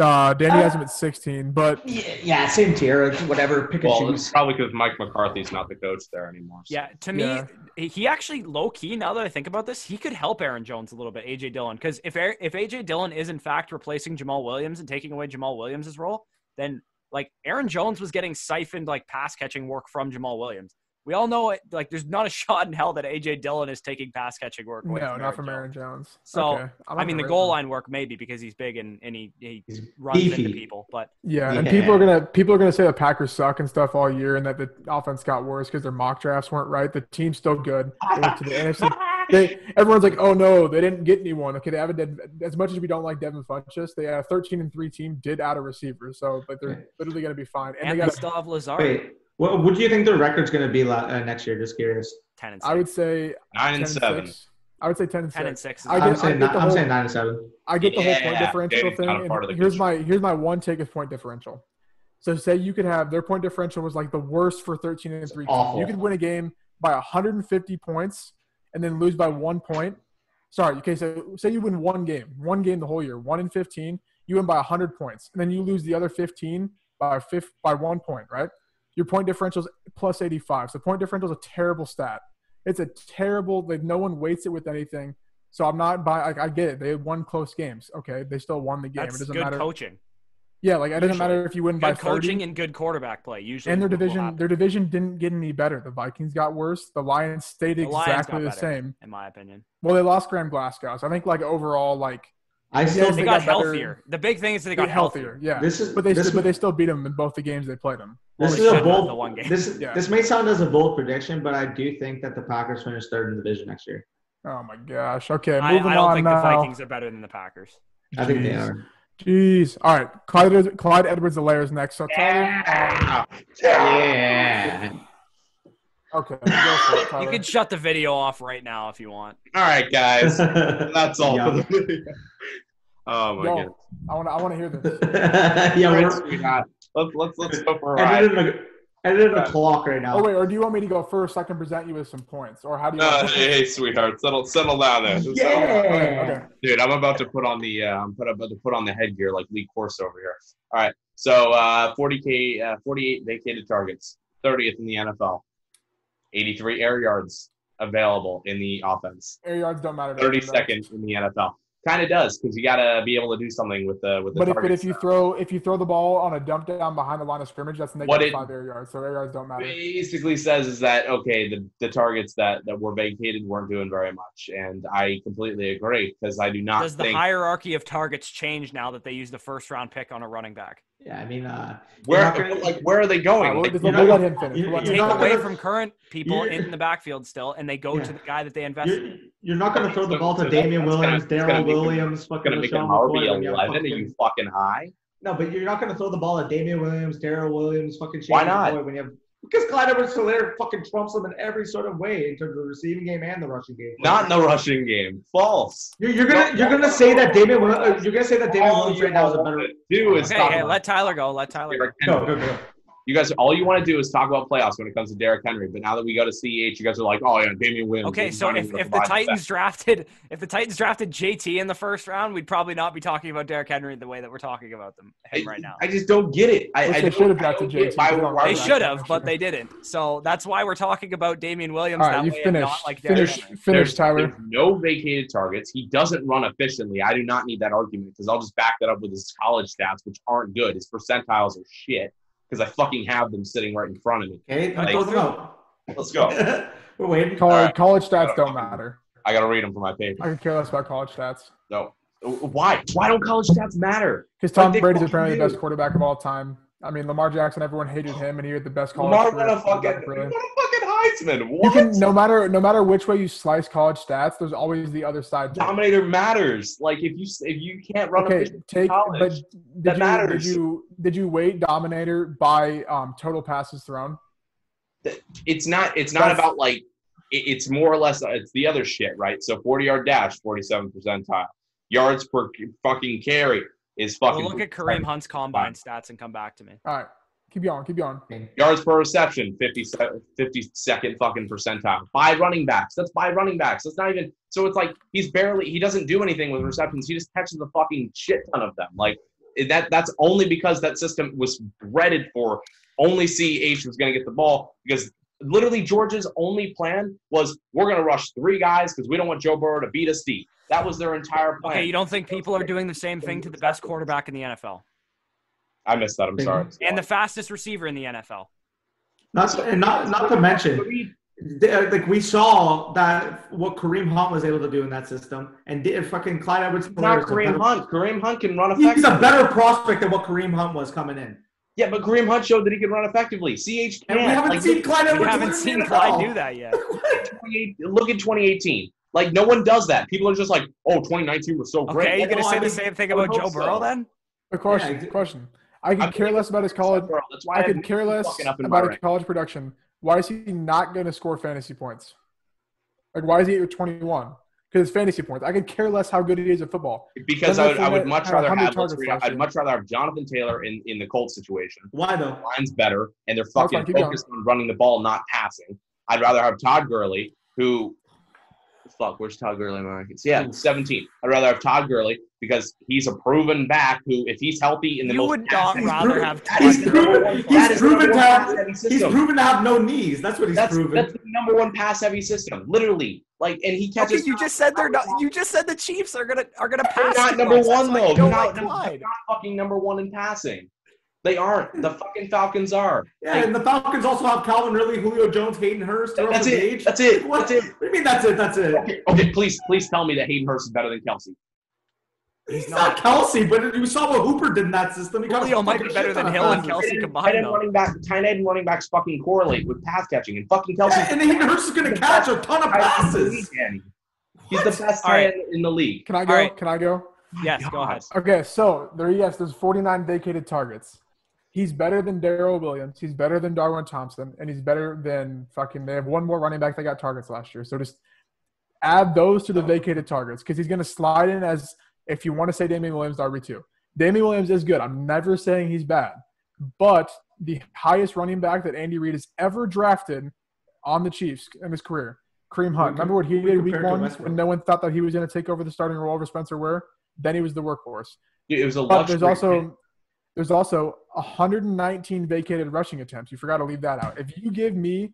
uh, Danny has him at sixteen, but Yeah, yeah, same tier. like, Whatever. Pick and Well, it's probably because Mike McCarthy's not the coach there anymore. so- Yeah, to me, Yeah. he actually low key. Now that I think about this, he could help Aaron Jones a little bit. AJ Dillon, because if if AJ Dillon is in fact replacing Jamaal Williams and taking away Jamaal Williams' role, then like Aaron Jones was getting siphoned like pass catching work from Jamaal Williams. We all know it. Like, there's not a shot in hell that AJ Dillon is taking pass catching work. away no, from not from Aaron Jones. So, Okay. I'm I not mean, the goal line work maybe because he's big and, and he, he He's runs beefy. into people. But him. Yeah, and people are gonna people are gonna say the Packers suck and stuff all year, and that the offense got worse because their mock drafts weren't right. The team's still good. They went to the NFC. They, everyone's like, oh no, they didn't get anyone. Okay, they haven't. Dev- as much as we don't like Devin Funchess, they had a 13 and three team did add a receiver, so but they're literally gonna be fine. And, and they they got. still have Lazard. Wait, what, what do you think the record's going to be uh, next year? Just curious. Ten and six. I would say Nine and seven. Six. I would say 10 and ten and 6. six. Is I I'm saying get ni- I'm saying nine and seven. I get the whole point differential thing. not a and part of the here's my here's my one take is point differential. So say you could have their point differential was like the worst for 13 and three. You could win a game by 150 points and then lose by one point. Sorry, okay. So say you win one game, one game the whole year, one in 15. You win by 100 points, and then you lose the other 15 by fifth by one point. Right? Your point differential is plus 85. So point differential is a terrible stat. It's a terrible. Like no one weights it with anything. So I'm not by. Like I get it. They won close games. Okay, they still won the game. That's it doesn't good matter. coaching. Yeah, like it doesn't matter if you win by Good 30. coaching and good quarterback play. Usually, and their division, their division didn't get any better. The Vikings got worse. The Lions stayed The exactly got the better. same. in my opinion. Well, they lost Graham Glasgow. So I think like overall, like I still Yes, They think got, got better- healthier. The big thing is they they got got healthier. Yeah, this is but they this, still, but they still beat them in both the games they played them. This they is a should have the bold. one game. This Yeah. this may sound as a bold prediction, but I do think that the Packers finish third in the division next year. Oh my gosh. Okay, I, moving I don't on think now. the Vikings are better than the Packers. I think they are. Jeez. All right, Clyde, Clyde Edwards-Helaire is next. So Tyler, um, Yeah. Okay, it, You can shut the video off right now if you want. All right, guys. That's all Yeah. For the video. Oh my Yo, goodness. I want to. I want to hear this. yeah, All right, we're sweetheart. Let's let's let's go for a ride. editing a, editing a clock right now. Oh wait, or do you want me to go first? I can present you with some points, or how do you? Uh, want to hey, sweetheart, settle settle down there. Yeah. Okay, okay. Dude, I'm about to put on the uh, I'm put- about to put on the headgear like Lee Corso over here. All right, so uh, 40k, uh, 48 vacated targets, 30th in the NFL, 83 air yards available in the offense, Air yards don't matter. to me, 32nd in the NFL. Kind of does because you got to be able to do something with the with the But if, but if you throw if you throw the ball on a dump down behind the line of scrimmage, that's negative it- five air yards. So air yards don't matter. basically says is that okay the, the targets that that were vacated weren't doing very much and i completely agree because i do not Does the hierarchy of targets change now that they use the first round pick on a running back? Yeah, I mean, uh, where you're gonna- like where are they going All right, we'll, Like, you're we'll not- let him finish. you- We'll let you're him Take away gonna- from current people in the backfield still, and they go Yeah. to the guy that they invested. you're, you're not going to throw the ball to that- Damien that's gonna- Williams, Darrel make Williams, fucking gonna make an LeSean RB you have 11 are fucking- you fucking high No, but you're not going to throw the ball at Damien Williams, Darrel Williams, fucking Shane Why not? McCoy when you have because Clyde Edwards-Helaire fucking trumps them in every sort of way in terms of the receiving game and the rushing game. not in the rushing game false You're, you're gonna you're gonna say that Damien Will- uh, you're gonna say that Damien all Williams right now is a better. to do is Okay, talk hey, let Tyler go. Let Tyler go. Derrick Go go go. You guys all you want to do is talk about playoffs when it comes to Derrick Henry but now that we go to CEH you guys are like oh yeah Damien Williams Okay, so if, if the gonna Titans drafted if the Titans drafted JT in the first round, we'd probably not be talking about Derrick Henry the way that we're talking about them him right now. I just don't get it I, I they should have I drafted don't JT, why they we're- don't why They should have, but they didn't. So that's why we're talking about Damien Williams All right, that you way and finish. not like Derrick Finish. Henry. Finish, There's, Tyler. there's no vacated targets. He doesn't run efficiently. I do not need that argument because I'll just back that up with his college stats, which aren't good. His percentiles are shit because I fucking have them sitting right in front of me. Okay, Like- close them out. Let's go. We're waiting. College, Alright. college stats don't matter. I gotta read them for my paper. I can care less about college stats. No, why? Why don't college stats matter? Because Tom Like they Brady's fucking apparently the best quarterback of all time. I mean, Lamar Jackson, everyone hated him, and he had the best college Lamar career. won a fucking, he Really. won a fucking Heisman. You can no matter no matter which way you slice college stats, there's always the other side. to it. Dominator matters. Like if you if you can't run Okay, efficient take college, but did that you matters. did you did you weight Dominator by um, total passes thrown? it's not it's not That's- about like it's more or less it's the other shit right so 40 yard dash 47 percentile yards per fucking carry is fucking Well, look at Kareem Hunt's combine stats and come back to me. All right, keep going, keep going. yards per reception 50 52nd fucking percentile by running backs that's by running backs that's not even so it's like he's barely he doesn't do anything with receptions he just catches a fucking shit ton of them like that that's only because that system was breaded for only CH was going to get the ball because literally Georgia's only plan was we're going to rush three guys because we don't want Joe Burrow to beat us deep. That was their entire plan. Okay, you don't think people are doing the same thing to the best quarterback in the NFL I missed that. I'm sorry. and the fastest receiver in the NFL? Not and not not to mention, uh, like we saw that what Kareem Hunt was able to do in that system, and did, fucking Clyde edwards not Kareem Hunt. Kareem Hunt can run He's a better prospect than what Kareem Hunt was coming in. Yeah, but Kareem Hunt showed that he can run effectively. CH And we haven't Like, seen Clyde Edwards. We haven't seen Clyde do that yet. look at 2018. Like no one does that. People are just like, "Oh, 2019 was so great." Okay, you Well, gonna oh, say I the same thing about Joe Burrow so. then? A question, Yeah, I- question. I could I'm care less about his college. That's why I I could care less fucking up in my about his college production. Why is he not going to score fantasy points? Like, why is he at 21? Because it's fantasy points. I could care less how good he is at football. because I would, I would much rather have let's targets read, last I'd much rather have Jonathan Taylor in, in the Colts situation. Why though? Line's better, and they're fucking fine, going. focused on running the ball, not passing. I'd rather have Todd Gurley, who fuck, where's Todd Gurley in my rankings? Yeah, 17. I'd rather have Todd Gurley because he's a proven back who, if he's healthy in the You most would not rather proven- have That He's proven- he's that is the proven to have- He's proven to have no knees. That's what he's That's, proven. that's the number one pass heavy system, literally. Like, and he Okay, catches. you just said they're not. You just said the Chiefs are gonna are gonna They're pass. not number one That's why though. you They're don't not, they're not fucking number one in passing. They aren't. The hmm. fucking Falcons are. yeah, and the Falcons also have Calvin Ridley, Julio Jones, Hayden Hurst, That's Russell it. Gage. That's it. What? That's it. What do you mean that's it? That's it. Okay, okay, please, please tell me that Hayden Hurst is better than Kelce. He's not Kelce, but you saw what Hooper did in that system. He got a Julio might be better than Hill and. Kelce combined, tight end running back, tight end running backs fucking correlate with pass catching, and fucking Kelce. Yeah, and Hayden Hurst is going to catch a ton of passes. He's the best tight right. end in the league. Can I go? All right. Can I go? Yes, go ahead. Okay, so there, yes, there's 49 vacated targets. He's better than Darrel Williams. He's better than Darwin Thompson, and he's better than fucking. They have one more running back that got targets last year. So just add those to the vacated targets because he's going to slide in as if you want to say Damien Williams RB two. Damien Williams is good. I'm never saying he's bad, but the highest running back that Andy Reid has ever drafted on the Chiefs in his career, Kareem Hunt. Remember what he did week one when no one thought that he was going to take over the starting role over Spencer Ware? Then he was the workhorse. It was a But there's also there's also 119 vacated rushing attempts. You forgot to leave that out. If you give me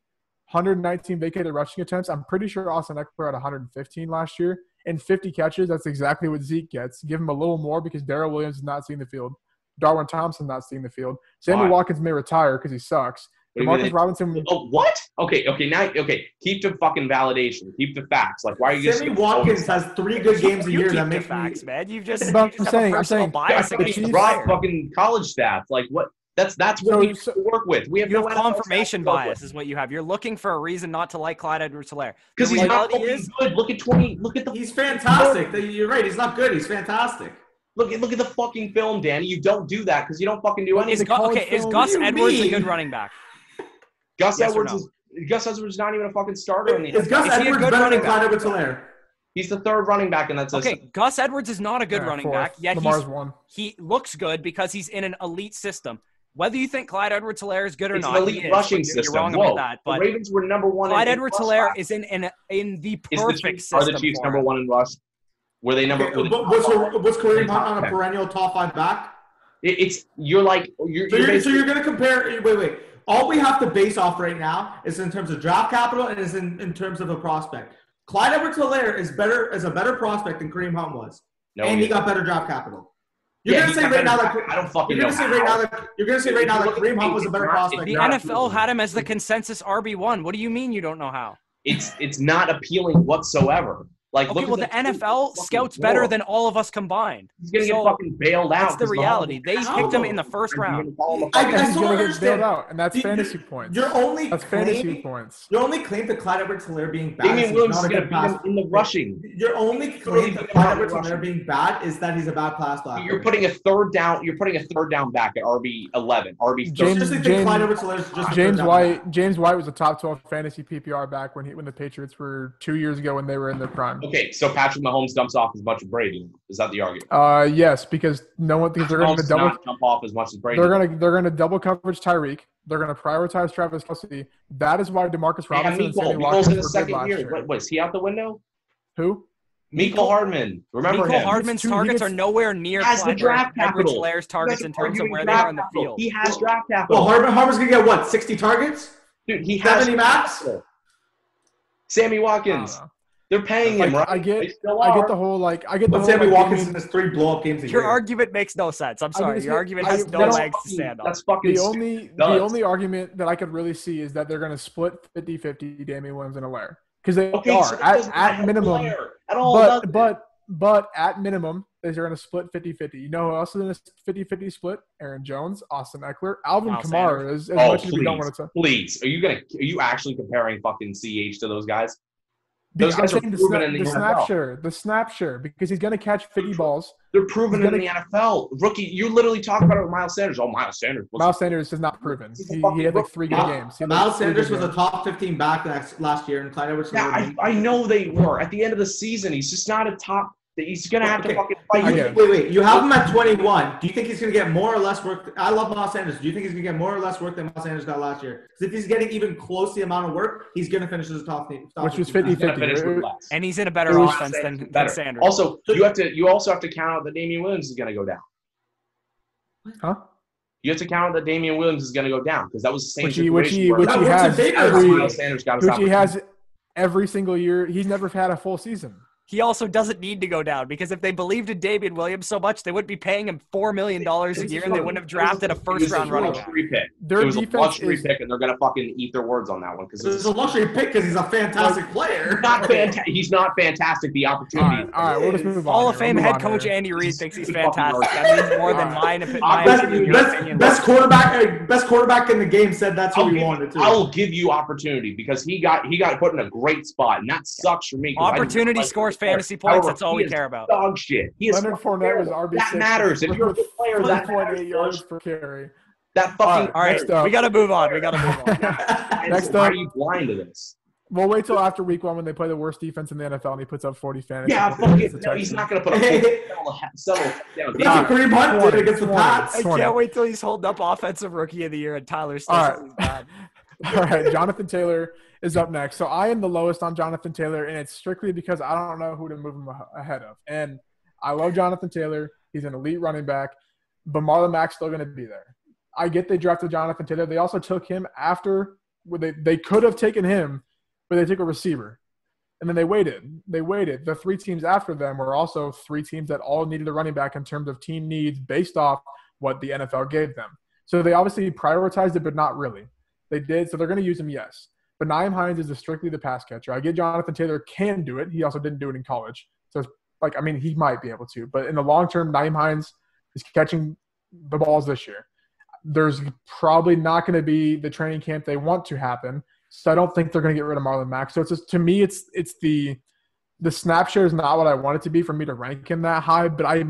119 vacated rushing attempts, I'm pretty sure Austin Ekeler had 115 last year and 50 catches. That's exactly what Zeke gets. Give him a little more because Darrel Williams is not seeing the field. Darwin Thompson not seeing the field. Sammy? Watkins may retire because he sucks. What do you Demarcus Robinson. Oh, what? Okay, okay, now, okay. Keep the fucking validation. Keep the facts. Like, why are you Sammy just Watkins has three good games a year that makes facts, me. man. You've just, But you just I'm saying- a I'm saying- bias I against mean, the broad player. fucking college staff. Like, what? That's that's what So- we have so- to work with. We have You no have confirmation to bias, is what you have. You're looking for a reason not to like Clyde Edwards-Helaire. because he's not is, good. Look at twenty. Look at the He's fantastic. You're right. He's not good. He's fantastic. look at look at the fucking film, Danny. You don't do that because you don't fucking do anything. Gu- college okay, is Gus What do you Edwards a good running back? Gus Yes Edwards no? is Gus Edwards is not even a fucking starter in the Is Gus Is he a Edwards good better running than Clyde Edwards-Helaire? He's the third running back in that system. Okay, Gus Edwards is not a good Yeah, running fourth. back, yet Lamar's he's, one. he looks good because he's in an elite system. Whether you think Clyde Edwards-Helaire is good or It's not, an elite is, rushing you're- system. You're wrong Whoa. about that. the But Ravens were number one. Clyde in, in Edwards-Helaire rush is in, in in the Is the perfect Chiefs, are system. the Chiefs for number one in rush? Were they number? Okay, were they but what's, top what's Kareem Hunt on a perennial top five back? It- It's you're like you're, So you're you're, so you're going to compare. Wait, wait. All we have to base off right now is in terms of draft capital and is in, in terms of a prospect. Clyde Edwards-Helaire is better is a better prospect than Kareem Hunt was, no, and he yeah. got better draft capital. You're Yeah, gonna say got right now that I don't fucking you're going to know say right now that you're going to say right now that Kareem the Hunt was a better draft, prospect. The NFL had him as the consensus RB one. What do you mean you don't know how? it's it's not appealing whatsoever. Like Okay, look well, the at the NFL scouts floor. better than all of us combined. He's gonna so get fucking bailed out. That's the reality. is They out. picked him in the first Are round. gonna call him a I- fucking- I He's still gonna get understand. bailed out, and that's You- you- fantasy points. Your only That's fantasy points. your only claim to Clyde Edwards-Helaire being bad Damien he's Williams not is gonna beat him pass. in the rushing. Your only claim to Clyde Edwards-Helaire being bad is that he's a bad pass blocker. You're putting a third down. You're putting a third down back at RB eleven, RB I James- thirteen. think James- Clyde Edwards-Helaire is just James White. James White was a top 12 fantasy PPR back when he when the Patriots were two years ago when they were in their prime. Okay, so Patrick Mahomes dumps off as much as Brady. Is that the argument? Uh, yes, because no one thinks they're going to does double. not jump off as much as Brady. They're gonna they're gonna double coverage Tyreek. They're gonna prioritize Travis Kelce. That is why Demarcus They have Robinson and Sammy Watkins in were the good second last year. year. What, was he out the window? Who? Mecole Hardman. Remember Mecole him? Hardman's Two- targets are nowhere near as the draft capital. Edwards-Helaire's targets in terms of where they draft are on the field. He has draft capital. Well, Harvard, Harvard's gonna get what? Sixty targets? Dude, he has 70 max? capital. Sammy I Watkins. Don't know. They're paying him, right? I get- I get the whole like I get the But whole Sammy like, Watkins gaming- in his three blow up games a Your year. argument makes no sense. I'm sorry. just Your get- argument I- has no that's legs to stand on. That's fucking the stupid. only the only argument that I could really see is that they're going to split 50-50 Damien Williams and Alaire because they Okay, are so at, at minimum. At all, But it? but but at minimum they're going to split 50-50. You know who else is in a 50-50 split? Aaron Jones, Austin Ekeler, Alvin Miles Kamara. As, as oh, much as we don't please, want to. please. Are you gonna? Are you actually comparing fucking Ch to those guys? The, Those guys are saying the, proven snap, in the the NFL. snap the snap share, because he's going to catch 50 balls. They're proven He's in the NFL. Rookie, you literally talk about it with Miles Sanders. Oh, Miles Sanders. Miles Sanders is not proven. He, he had like three good Miles- games. He Miles Sanders good was a top 15 back last, last year, and Clyde Edwards. Yeah, I, I know they were. At the end of the season, he's just not a top. He's gonna have to fucking fight. I you. wait, wait. You have him at 21. Do you think he's going to get more or less work? I love Miles Sanders. Do you think he's going to get more or less work than Miles Sanders got last year? Because if he's getting even close to the amount of work, he's going to finish as a top team. Top Which was 15 50-50. finish. And he's in a better It was- offense than, than Better. Sanders. Also, you have to. You also have to count out that Damien Williams is gonna go down. Huh? You have to count out that Damien Williams is gonna go down because that was the same Which he, which situation he, which he has every, Sanders got which he has every single year. He's never had a full season. He also doesn't need to go down because if they believed in Damien Williams so much, they wouldn't be paying him four million dollars a year, and they wouldn't have drafted a It was first round running back. luxury pick. Their it was a luxury is pick, and they're gonna fucking eat their words on that one because It's it's a luxury pick because he's a fantastic player. not fantastic. He's not fantastic. The opportunity. right, all right. We'll just move on. Hall of here. Fame We'll head coach here. Andy Reid thinks he's fantastic. That means more than Alright. mine. opi- Uh, my Best, opinion, your best, opinion. best quarterback, best quarterback in the game said that's who I'll he give, wanted to. I'll give you opportunity because he got he got put in a great spot, and that sucks for me. Opportunity scores the player. Fantasy points. That's all he we care about. Dog shit. He is Leonard Fournette was. RB That matters. If you're a good player, that matters. yards per carry. That fucking. right, All right, we gotta move on. We gotta move on. And Next why up- are you blind to this? We'll wait till after week one when they play the worst defense in the NFL and he puts up 40 fantasy. Yeah, points fuck it. No, he's not gonna put a full settle settle down. That's what Kareem Hunt did 20, against the Pats. I can't wait till he's holding up offensive rookie of the year and Tyler still All says right. he's bad. All right, Jonathan Taylor is up next. So I am the lowest on Jonathan Taylor, and it's strictly because I don't know who to move him ahead of. And I love Jonathan Taylor. He's an elite running back, but Marlon Mack's still going to be there. I get they drafted Jonathan Taylor. They also took him after they, they could have taken him, but they took a receiver. And then they waited. They waited. The three teams after them were also three teams that all needed a running back in terms of team needs based off what the NFL gave them. So they obviously prioritized it, but not really. They did, so they're going to use him, yes. But Nyheim Hines is strictly the pass catcher. I get Jonathan Taylor can do it. He also didn't do it in college. So, it's like, I mean, he might be able to. But in the long term, Nyheim Hines is catching the balls this year. There's probably not going to be the training camp they want to happen. So I don't think they're going to get rid of Marlon Mack. So it's just, to me, it's it's the the snap share is not what I want it to be for me to rank him that high. But I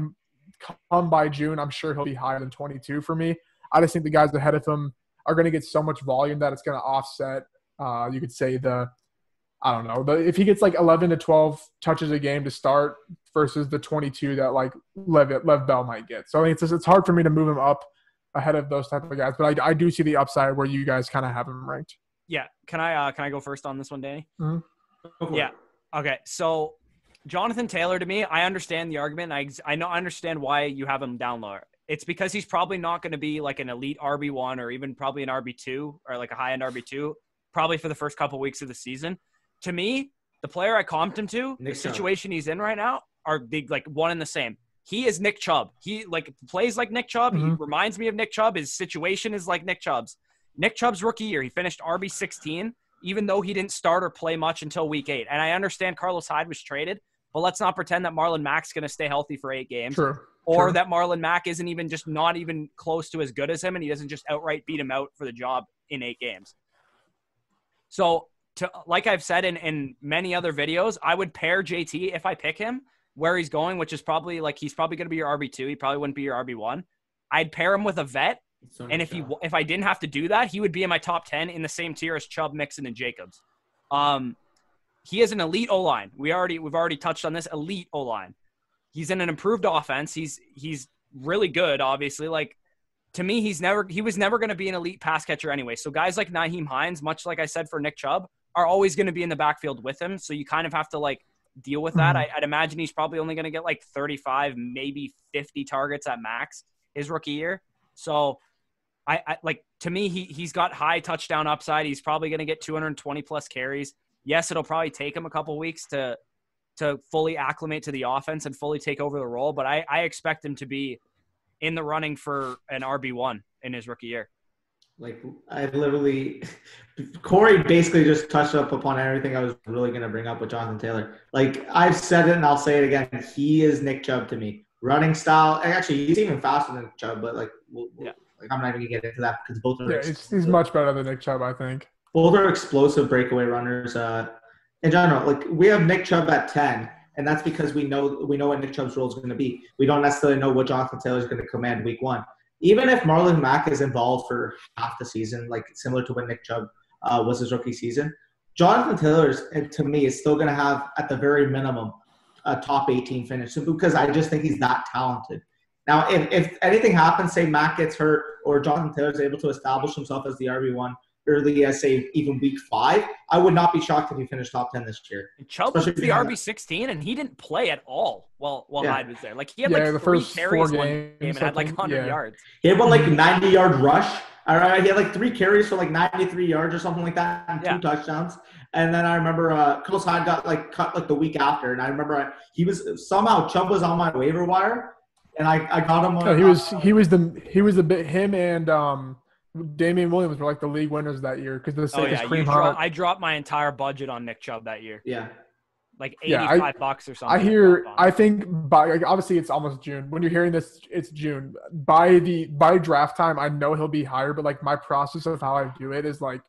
come by June, I'm sure he'll be higher than 22 for me. I just think the guys ahead of him are going to get so much volume that it's going to offset. Uh, you could say the, I don't know, the, if he gets like 11 to 12 touches a game to start versus the 22 that like Lev, Lev Bell might get. So I think it's just, it's hard for me to move him up ahead of those type of guys. But I, I do see the upside where you guys kind of have him ranked. Yeah, can I uh, can I go first on this one, Danny? It. Yeah. Okay, so Jonathan Taylor to me, I understand the argument. I I know I understand why you have him down lower. It's because he's probably not going to be like an elite RB one or even probably an RB two or like a high end RB two, probably for the first couple weeks of the season. To me, the player I comped him to, Nick the Chubb. situation he's in right now, are the, like one and the same. He is Nick Chubb. He like plays like Nick Chubb. He Mhm. reminds me of Nick Chubb. His situation is like Nick Chubb's. Nick Chubb's rookie year, he finished RB 16 even though he didn't start or play much until week eight. And I understand Carlos Hyde was traded, but let's not pretend that Marlon Mack's going to stay healthy for eight games, True. or True. that Marlon Mack isn't even just not even close to as good as him, and he doesn't just outright beat him out for the job in eight games. So, to like I've said in in many other videos, I would pair JT if I pick him where he's going, which is probably like he's probably going to be your RB two. He probably wouldn't be your RB one. I'd pair him with a vet So and if he if I didn't have to do that, he would be in my top ten in the same tier as Chubb, Mixon, and Jacobs. Um, he is an elite O line. We already we've already touched on this elite O line. He's in an improved offense. He's he's really good. Obviously, like to me, he's never he was never going to be an elite pass catcher anyway. So guys like Nyheim Hines, much like I said for Nick Chubb, are always going to be in the backfield with him. So you kind of have to like deal with that. Mhm. I, I'd imagine he's probably only going to get like 35, maybe 50 targets at max his rookie year. So I, I like to me he he's got high touchdown upside. He's probably going to get 220 plus carries. Yes, it'll probably take him a couple weeks to to fully acclimate to the offense and fully take over the role, but I, I expect him to be in the running for an RB one in his rookie year. like I literally Corey basically just touched up upon everything I was really gonna bring up with Jonathan Taylor. Like I've said it and I'll say it again. He is Nick Chubb to me. Running style, actually he's even faster than Chubb, but like, we'll, we'll- Yeah. like I'm not even gonna get into that because both are Yeah, ex- it's, he's much better than Nick Chubb, I think. both are explosive breakaway runners. Uh, in general, like we have Nick Chubb at ten, and that's because we know we know what Nick Chubb's role is going to be. We don't necessarily know what Jonathan Taylor is going to command week one. Even if Marlon Mack is involved for half the season, like similar to when Nick Chubb uh, was his rookie season, Jonathan Taylor is, to me is still going to have at the very minimum a top 18 finish because I just think he's that talented. Now, if, if anything happens, say Mack gets hurt or Jonathan Taylor is able to establish himself as the RB one early as say even week five, I would not be shocked if he finished top 10 this year. And Chubb was the RB sixteen, and he didn't play at all while while Yeah. Hyde was there. Like he had Yeah, like the three first carries four one game and had like I hundred Yeah. yards. He had one like 90 yard rush. All right, he had like three carries for like 93 yards or something like that, and Yeah. two touchdowns. And then I remember uh, Carlos Hyde got like cut like the week after, and I remember I, he was somehow Chubb was on my waiver wire, and I, I got him. On, No, he was he was the he was the bit him and um Damien Williams were like the league winners that year because the Oh sake yeah, of you Kareem dro- I dropped my entire budget on Nick Chubb that year, yeah. like Yeah, I- eighty-five bucks or something. I hear. I think by like, obviously it's almost June. When you're hearing this, it's June. By the by draft time, I know he'll be higher. But like my process of how I do it is like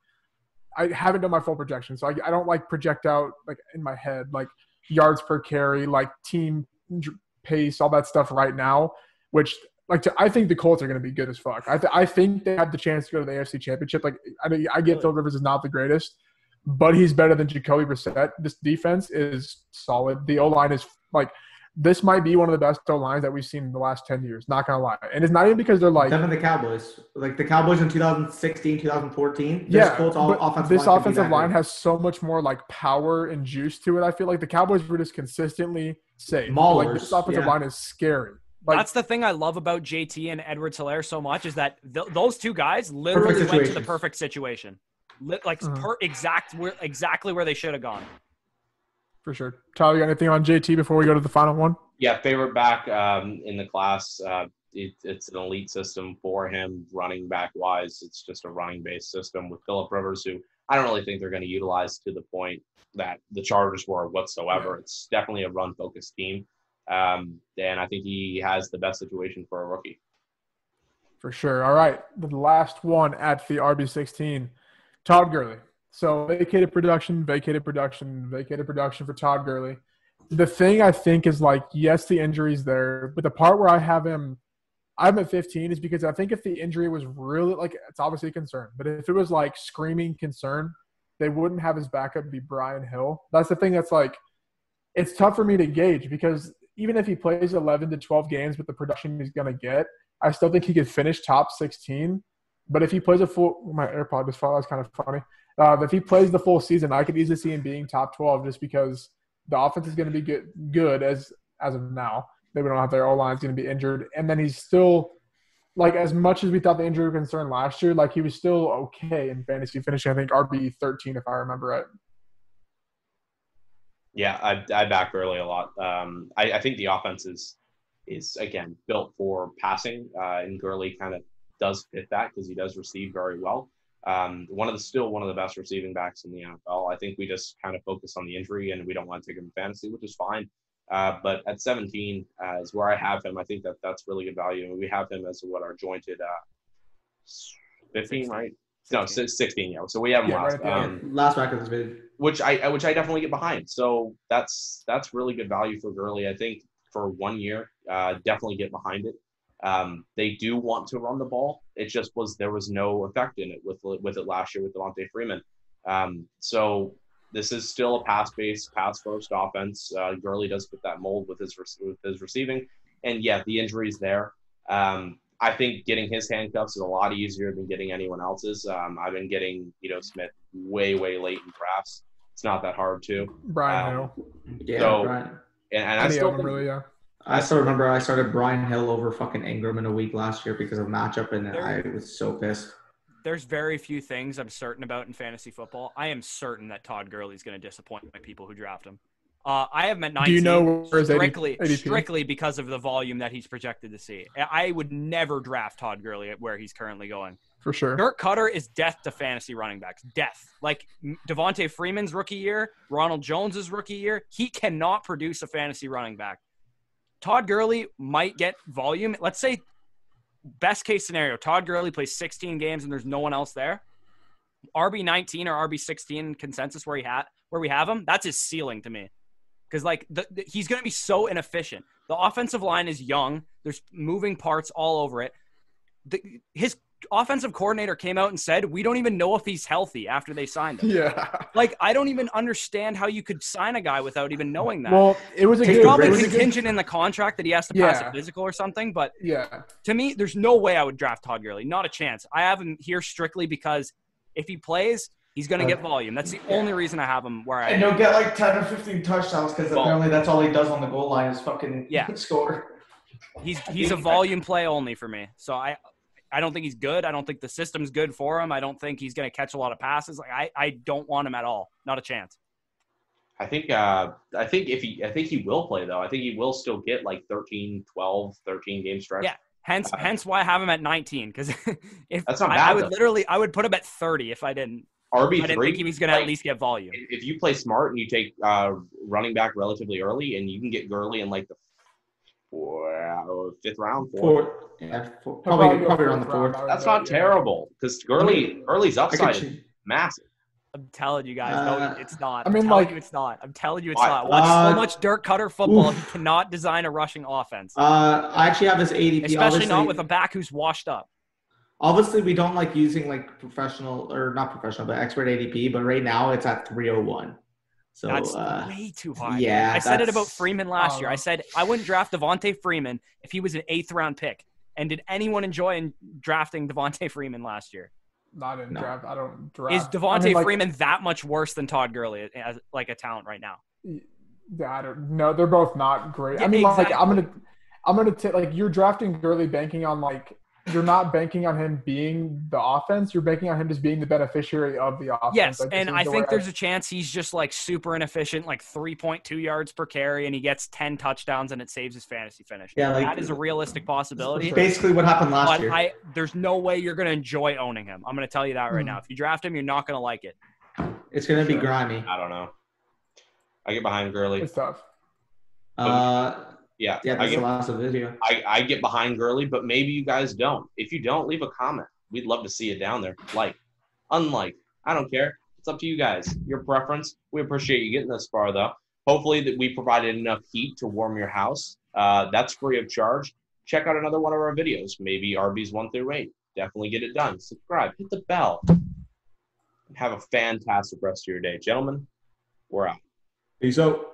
I haven't done my full projection, so I, I don't like project out like in my head like yards per carry, like team pace, all that stuff right now. Which like to, I think the Colts are going to be good as fuck. I, th- I think they have the chance to go to the AFC Championship. Like I, mean, I get Phil Rivers is not the greatest, but he's better than Jacoby Brissett. This defense is solid. The O line is like this might be one of the best O lines that we've seen in the last ten years. Not gonna lie, and it's not even because they're like Them and the Cowboys, like the Cowboys in 2016, 2014. This yeah, Colts all offensive this line offensive line has so much more like power and juice to it. I feel like the Cowboys were just consistently safe. like this offensive yeah. line is scary. Like That's the thing I love about JT and Edward Helaire so much is that th- those two guys literally went to the perfect situation, Li- like Mhm. per exact where, exactly where they should have gone. for sure. Tyler, you got anything on JT before we go to the final one? Yeah, favorite back um, in the class. Uh, it, it's an elite system for him, running back wise. It's just a running based system with Philip Rivers, who I don't really think they're going to utilize to the point that the Chargers were whatsoever. It's definitely a run focused team. Um, and I think he has the best situation for a rookie. For sure. All right. The last one at the RB16, Todd Gurley. So vacated production, vacated production, vacated production for Todd Gurley. The thing I think is like, yes, the injury's there, but the part where I have him, I'm at 15 is because I think if the injury was really like, it's obviously a concern, but if it was like screaming concern, they wouldn't have his backup be Brian Hill. That's the thing that's like, it's tough for me to gauge because even if he plays 11 to 12 games with the production he's going to get, I still think he could finish top 16. But if he plays a full, my AirPod just fell. That's kind of funny. Uh, if he plays the full season, I could easily see him being top 12 just because the offense is going to be good, good as as of now. They don't have their O line's going to be injured, and then he's still like as much as we thought the injury was concerned last year, like he was still okay in fantasy finishing. I think RB 13 if I remember right. Yeah, I, I back Gurley a lot. Um, I, I think the offense is is again built for passing, uh, and Gurley kind of does fit that because he does receive very well. Um, one of the still one of the best receiving backs in the NFL. I think we just kind of focus on the injury and we don't want to take him in fantasy, which is fine. Uh, but at 17 uh, is where I have him. I think that that's really good value. And we have him as what our jointed uh, 15, right? No, 16. Yeah. So we have him Yeah, last. right at the end. Um, Last back of this video. Which I which I definitely get behind. So that's that's really good value for Gurley. I think for one year, uh, definitely get behind it. Um, they do want to run the ball. It just was there was no effect in it with with it last year with Devonta Freeman. Um, so this is still a pass based, pass first offense. Uh, Gurley does fit that mold with his with his receiving, and yeah, the injuries there. Um, I think getting his handcuffs is a lot easier than getting anyone else's. Um, I've been getting you know Smith way way late in drafts. It's not that hard to, Brian Um, Hill. Yeah, So- Brian. and, and I still of think, really, yeah. I still remember I started Brian Hill over fucking Ingram in a week last year because of matchup, and There- I was so pissed. There's very few things I'm certain about in fantasy football. I am certain that Todd Gurley's going to disappoint my people who draft him. Uh, I have him at 19 Do you know where strictly, ADP? strictly because of the volume that he's projected to see. I I would never draft Todd Gurley at where he's currently going. For sure. Dirk Koetter is death to fantasy running backs. Death. Like Devonta Freeman's rookie year, Ronald Jones's rookie year, he cannot produce a fantasy running back. Todd Gurley might get volume. Let's say best case scenario, Todd Gurley plays 16 games and there's no one else there. RB 19 or RB 16 consensus where he had where we have him, that's his ceiling to me. Because like the, the- he's going to be so inefficient. The offensive line is young. There's moving parts all over it. The, his offensive coordinator came out and said, "We don't even know if he's healthy after they signed him." Yeah. Like I don't even understand how you could sign a guy without even knowing that. Well, it was a good. probably it was a good- contingent in the contract that he has to pass Yeah. a physical or something. But Yeah. to me, there's no way I would draft Todd Gurley. Not a chance. I have him here strictly because if he plays, he's going to get uh, volume. That's the only reason I have him where I. And he'll get like 10 or 15 touchdowns because Well- apparently that's all he does on the goal line is fucking Yeah. score. He's he's a volume play only for me. So I I don't think he's good. I don't think the system's good for him. I don't think he's going to catch a lot of passes. Like I I don't want him at all. Not a chance. I think uh, I think if he I think he will play though. I think he will still get like 13, 12, 13 game stretch. Yeah. Hence Uh, hence why I have him at 19 because if That's not I, bad, I would though. literally I would put him at 30 if I didn't. RB I didn't think he three. was going to at least get volume. If you play smart and you take uh, running back relatively early, and you can get Gurley in like the four, fifth round, fourth. Four, yeah, four, He'll probably probably around the fourth fourth. That's not yeah. terrible because Gurley Gurley's upside is massive. I'm telling you guys, Uh, no, it's not. I I'm mean, telling like- you, it's not. I'm telling you, it's Why- not. Watch Uh, so much Dirk Koetter football. oof. He cannot design a rushing offense, Uh, I actually have his ADP. especially obviously, not with a back who's washed up. Obviously, we don't like using like professional or not professional, but expert ADP. But right now, it's at 301. So That's uh, way too high. yeah, I said it about Freeman last Oh, year. I said I wouldn't draft Devonta Freeman if he was an eighth round pick. And did anyone enjoy in drafting Devonta Freeman last year? Not in No. draft. I don't draft. Is I Devonta mean, like, Freeman that much worse than Todd Gurley as like a talent right now? Yeah, I don't. No, they're both not great. Yeah, I mean, like I'm gonna, I'm gonna take like you're drafting Gurley, banking on like you're not banking on him being the offense. You're banking on him just being the beneficiary of the offense. Yes, Like, and I the think there's a chance he's just like super inefficient, like 3.2 yards per carry, and he gets 10 touchdowns and it saves his fantasy finish. Yeah, like- that is a realistic possibility. sure. basically what happened last But year. I, there's no way you're going to enjoy owning him. I'm going to tell you that right Hmm. now. If you draft him, you're not going to like it. it's gonna be grimy. I don't know. I get behind Gurley. it's tough. Uh, Yeah, yeah, I that's get the last of the video. I, I get behind Gurley, but maybe you guys don't. If you don't, leave a comment. We'd love to see it down there. Like, unlike, I don't care. It's up to you guys. Your preference. We appreciate you getting this far, though. Hopefully, that we provided enough heat to warm your house. Uh, that's free of charge. Check out another one of our videos. Maybe RB's one through eight. Definitely get it done. Subscribe. Hit the bell. Have a fantastic rest of your day, gentlemen. We're out. Peace out.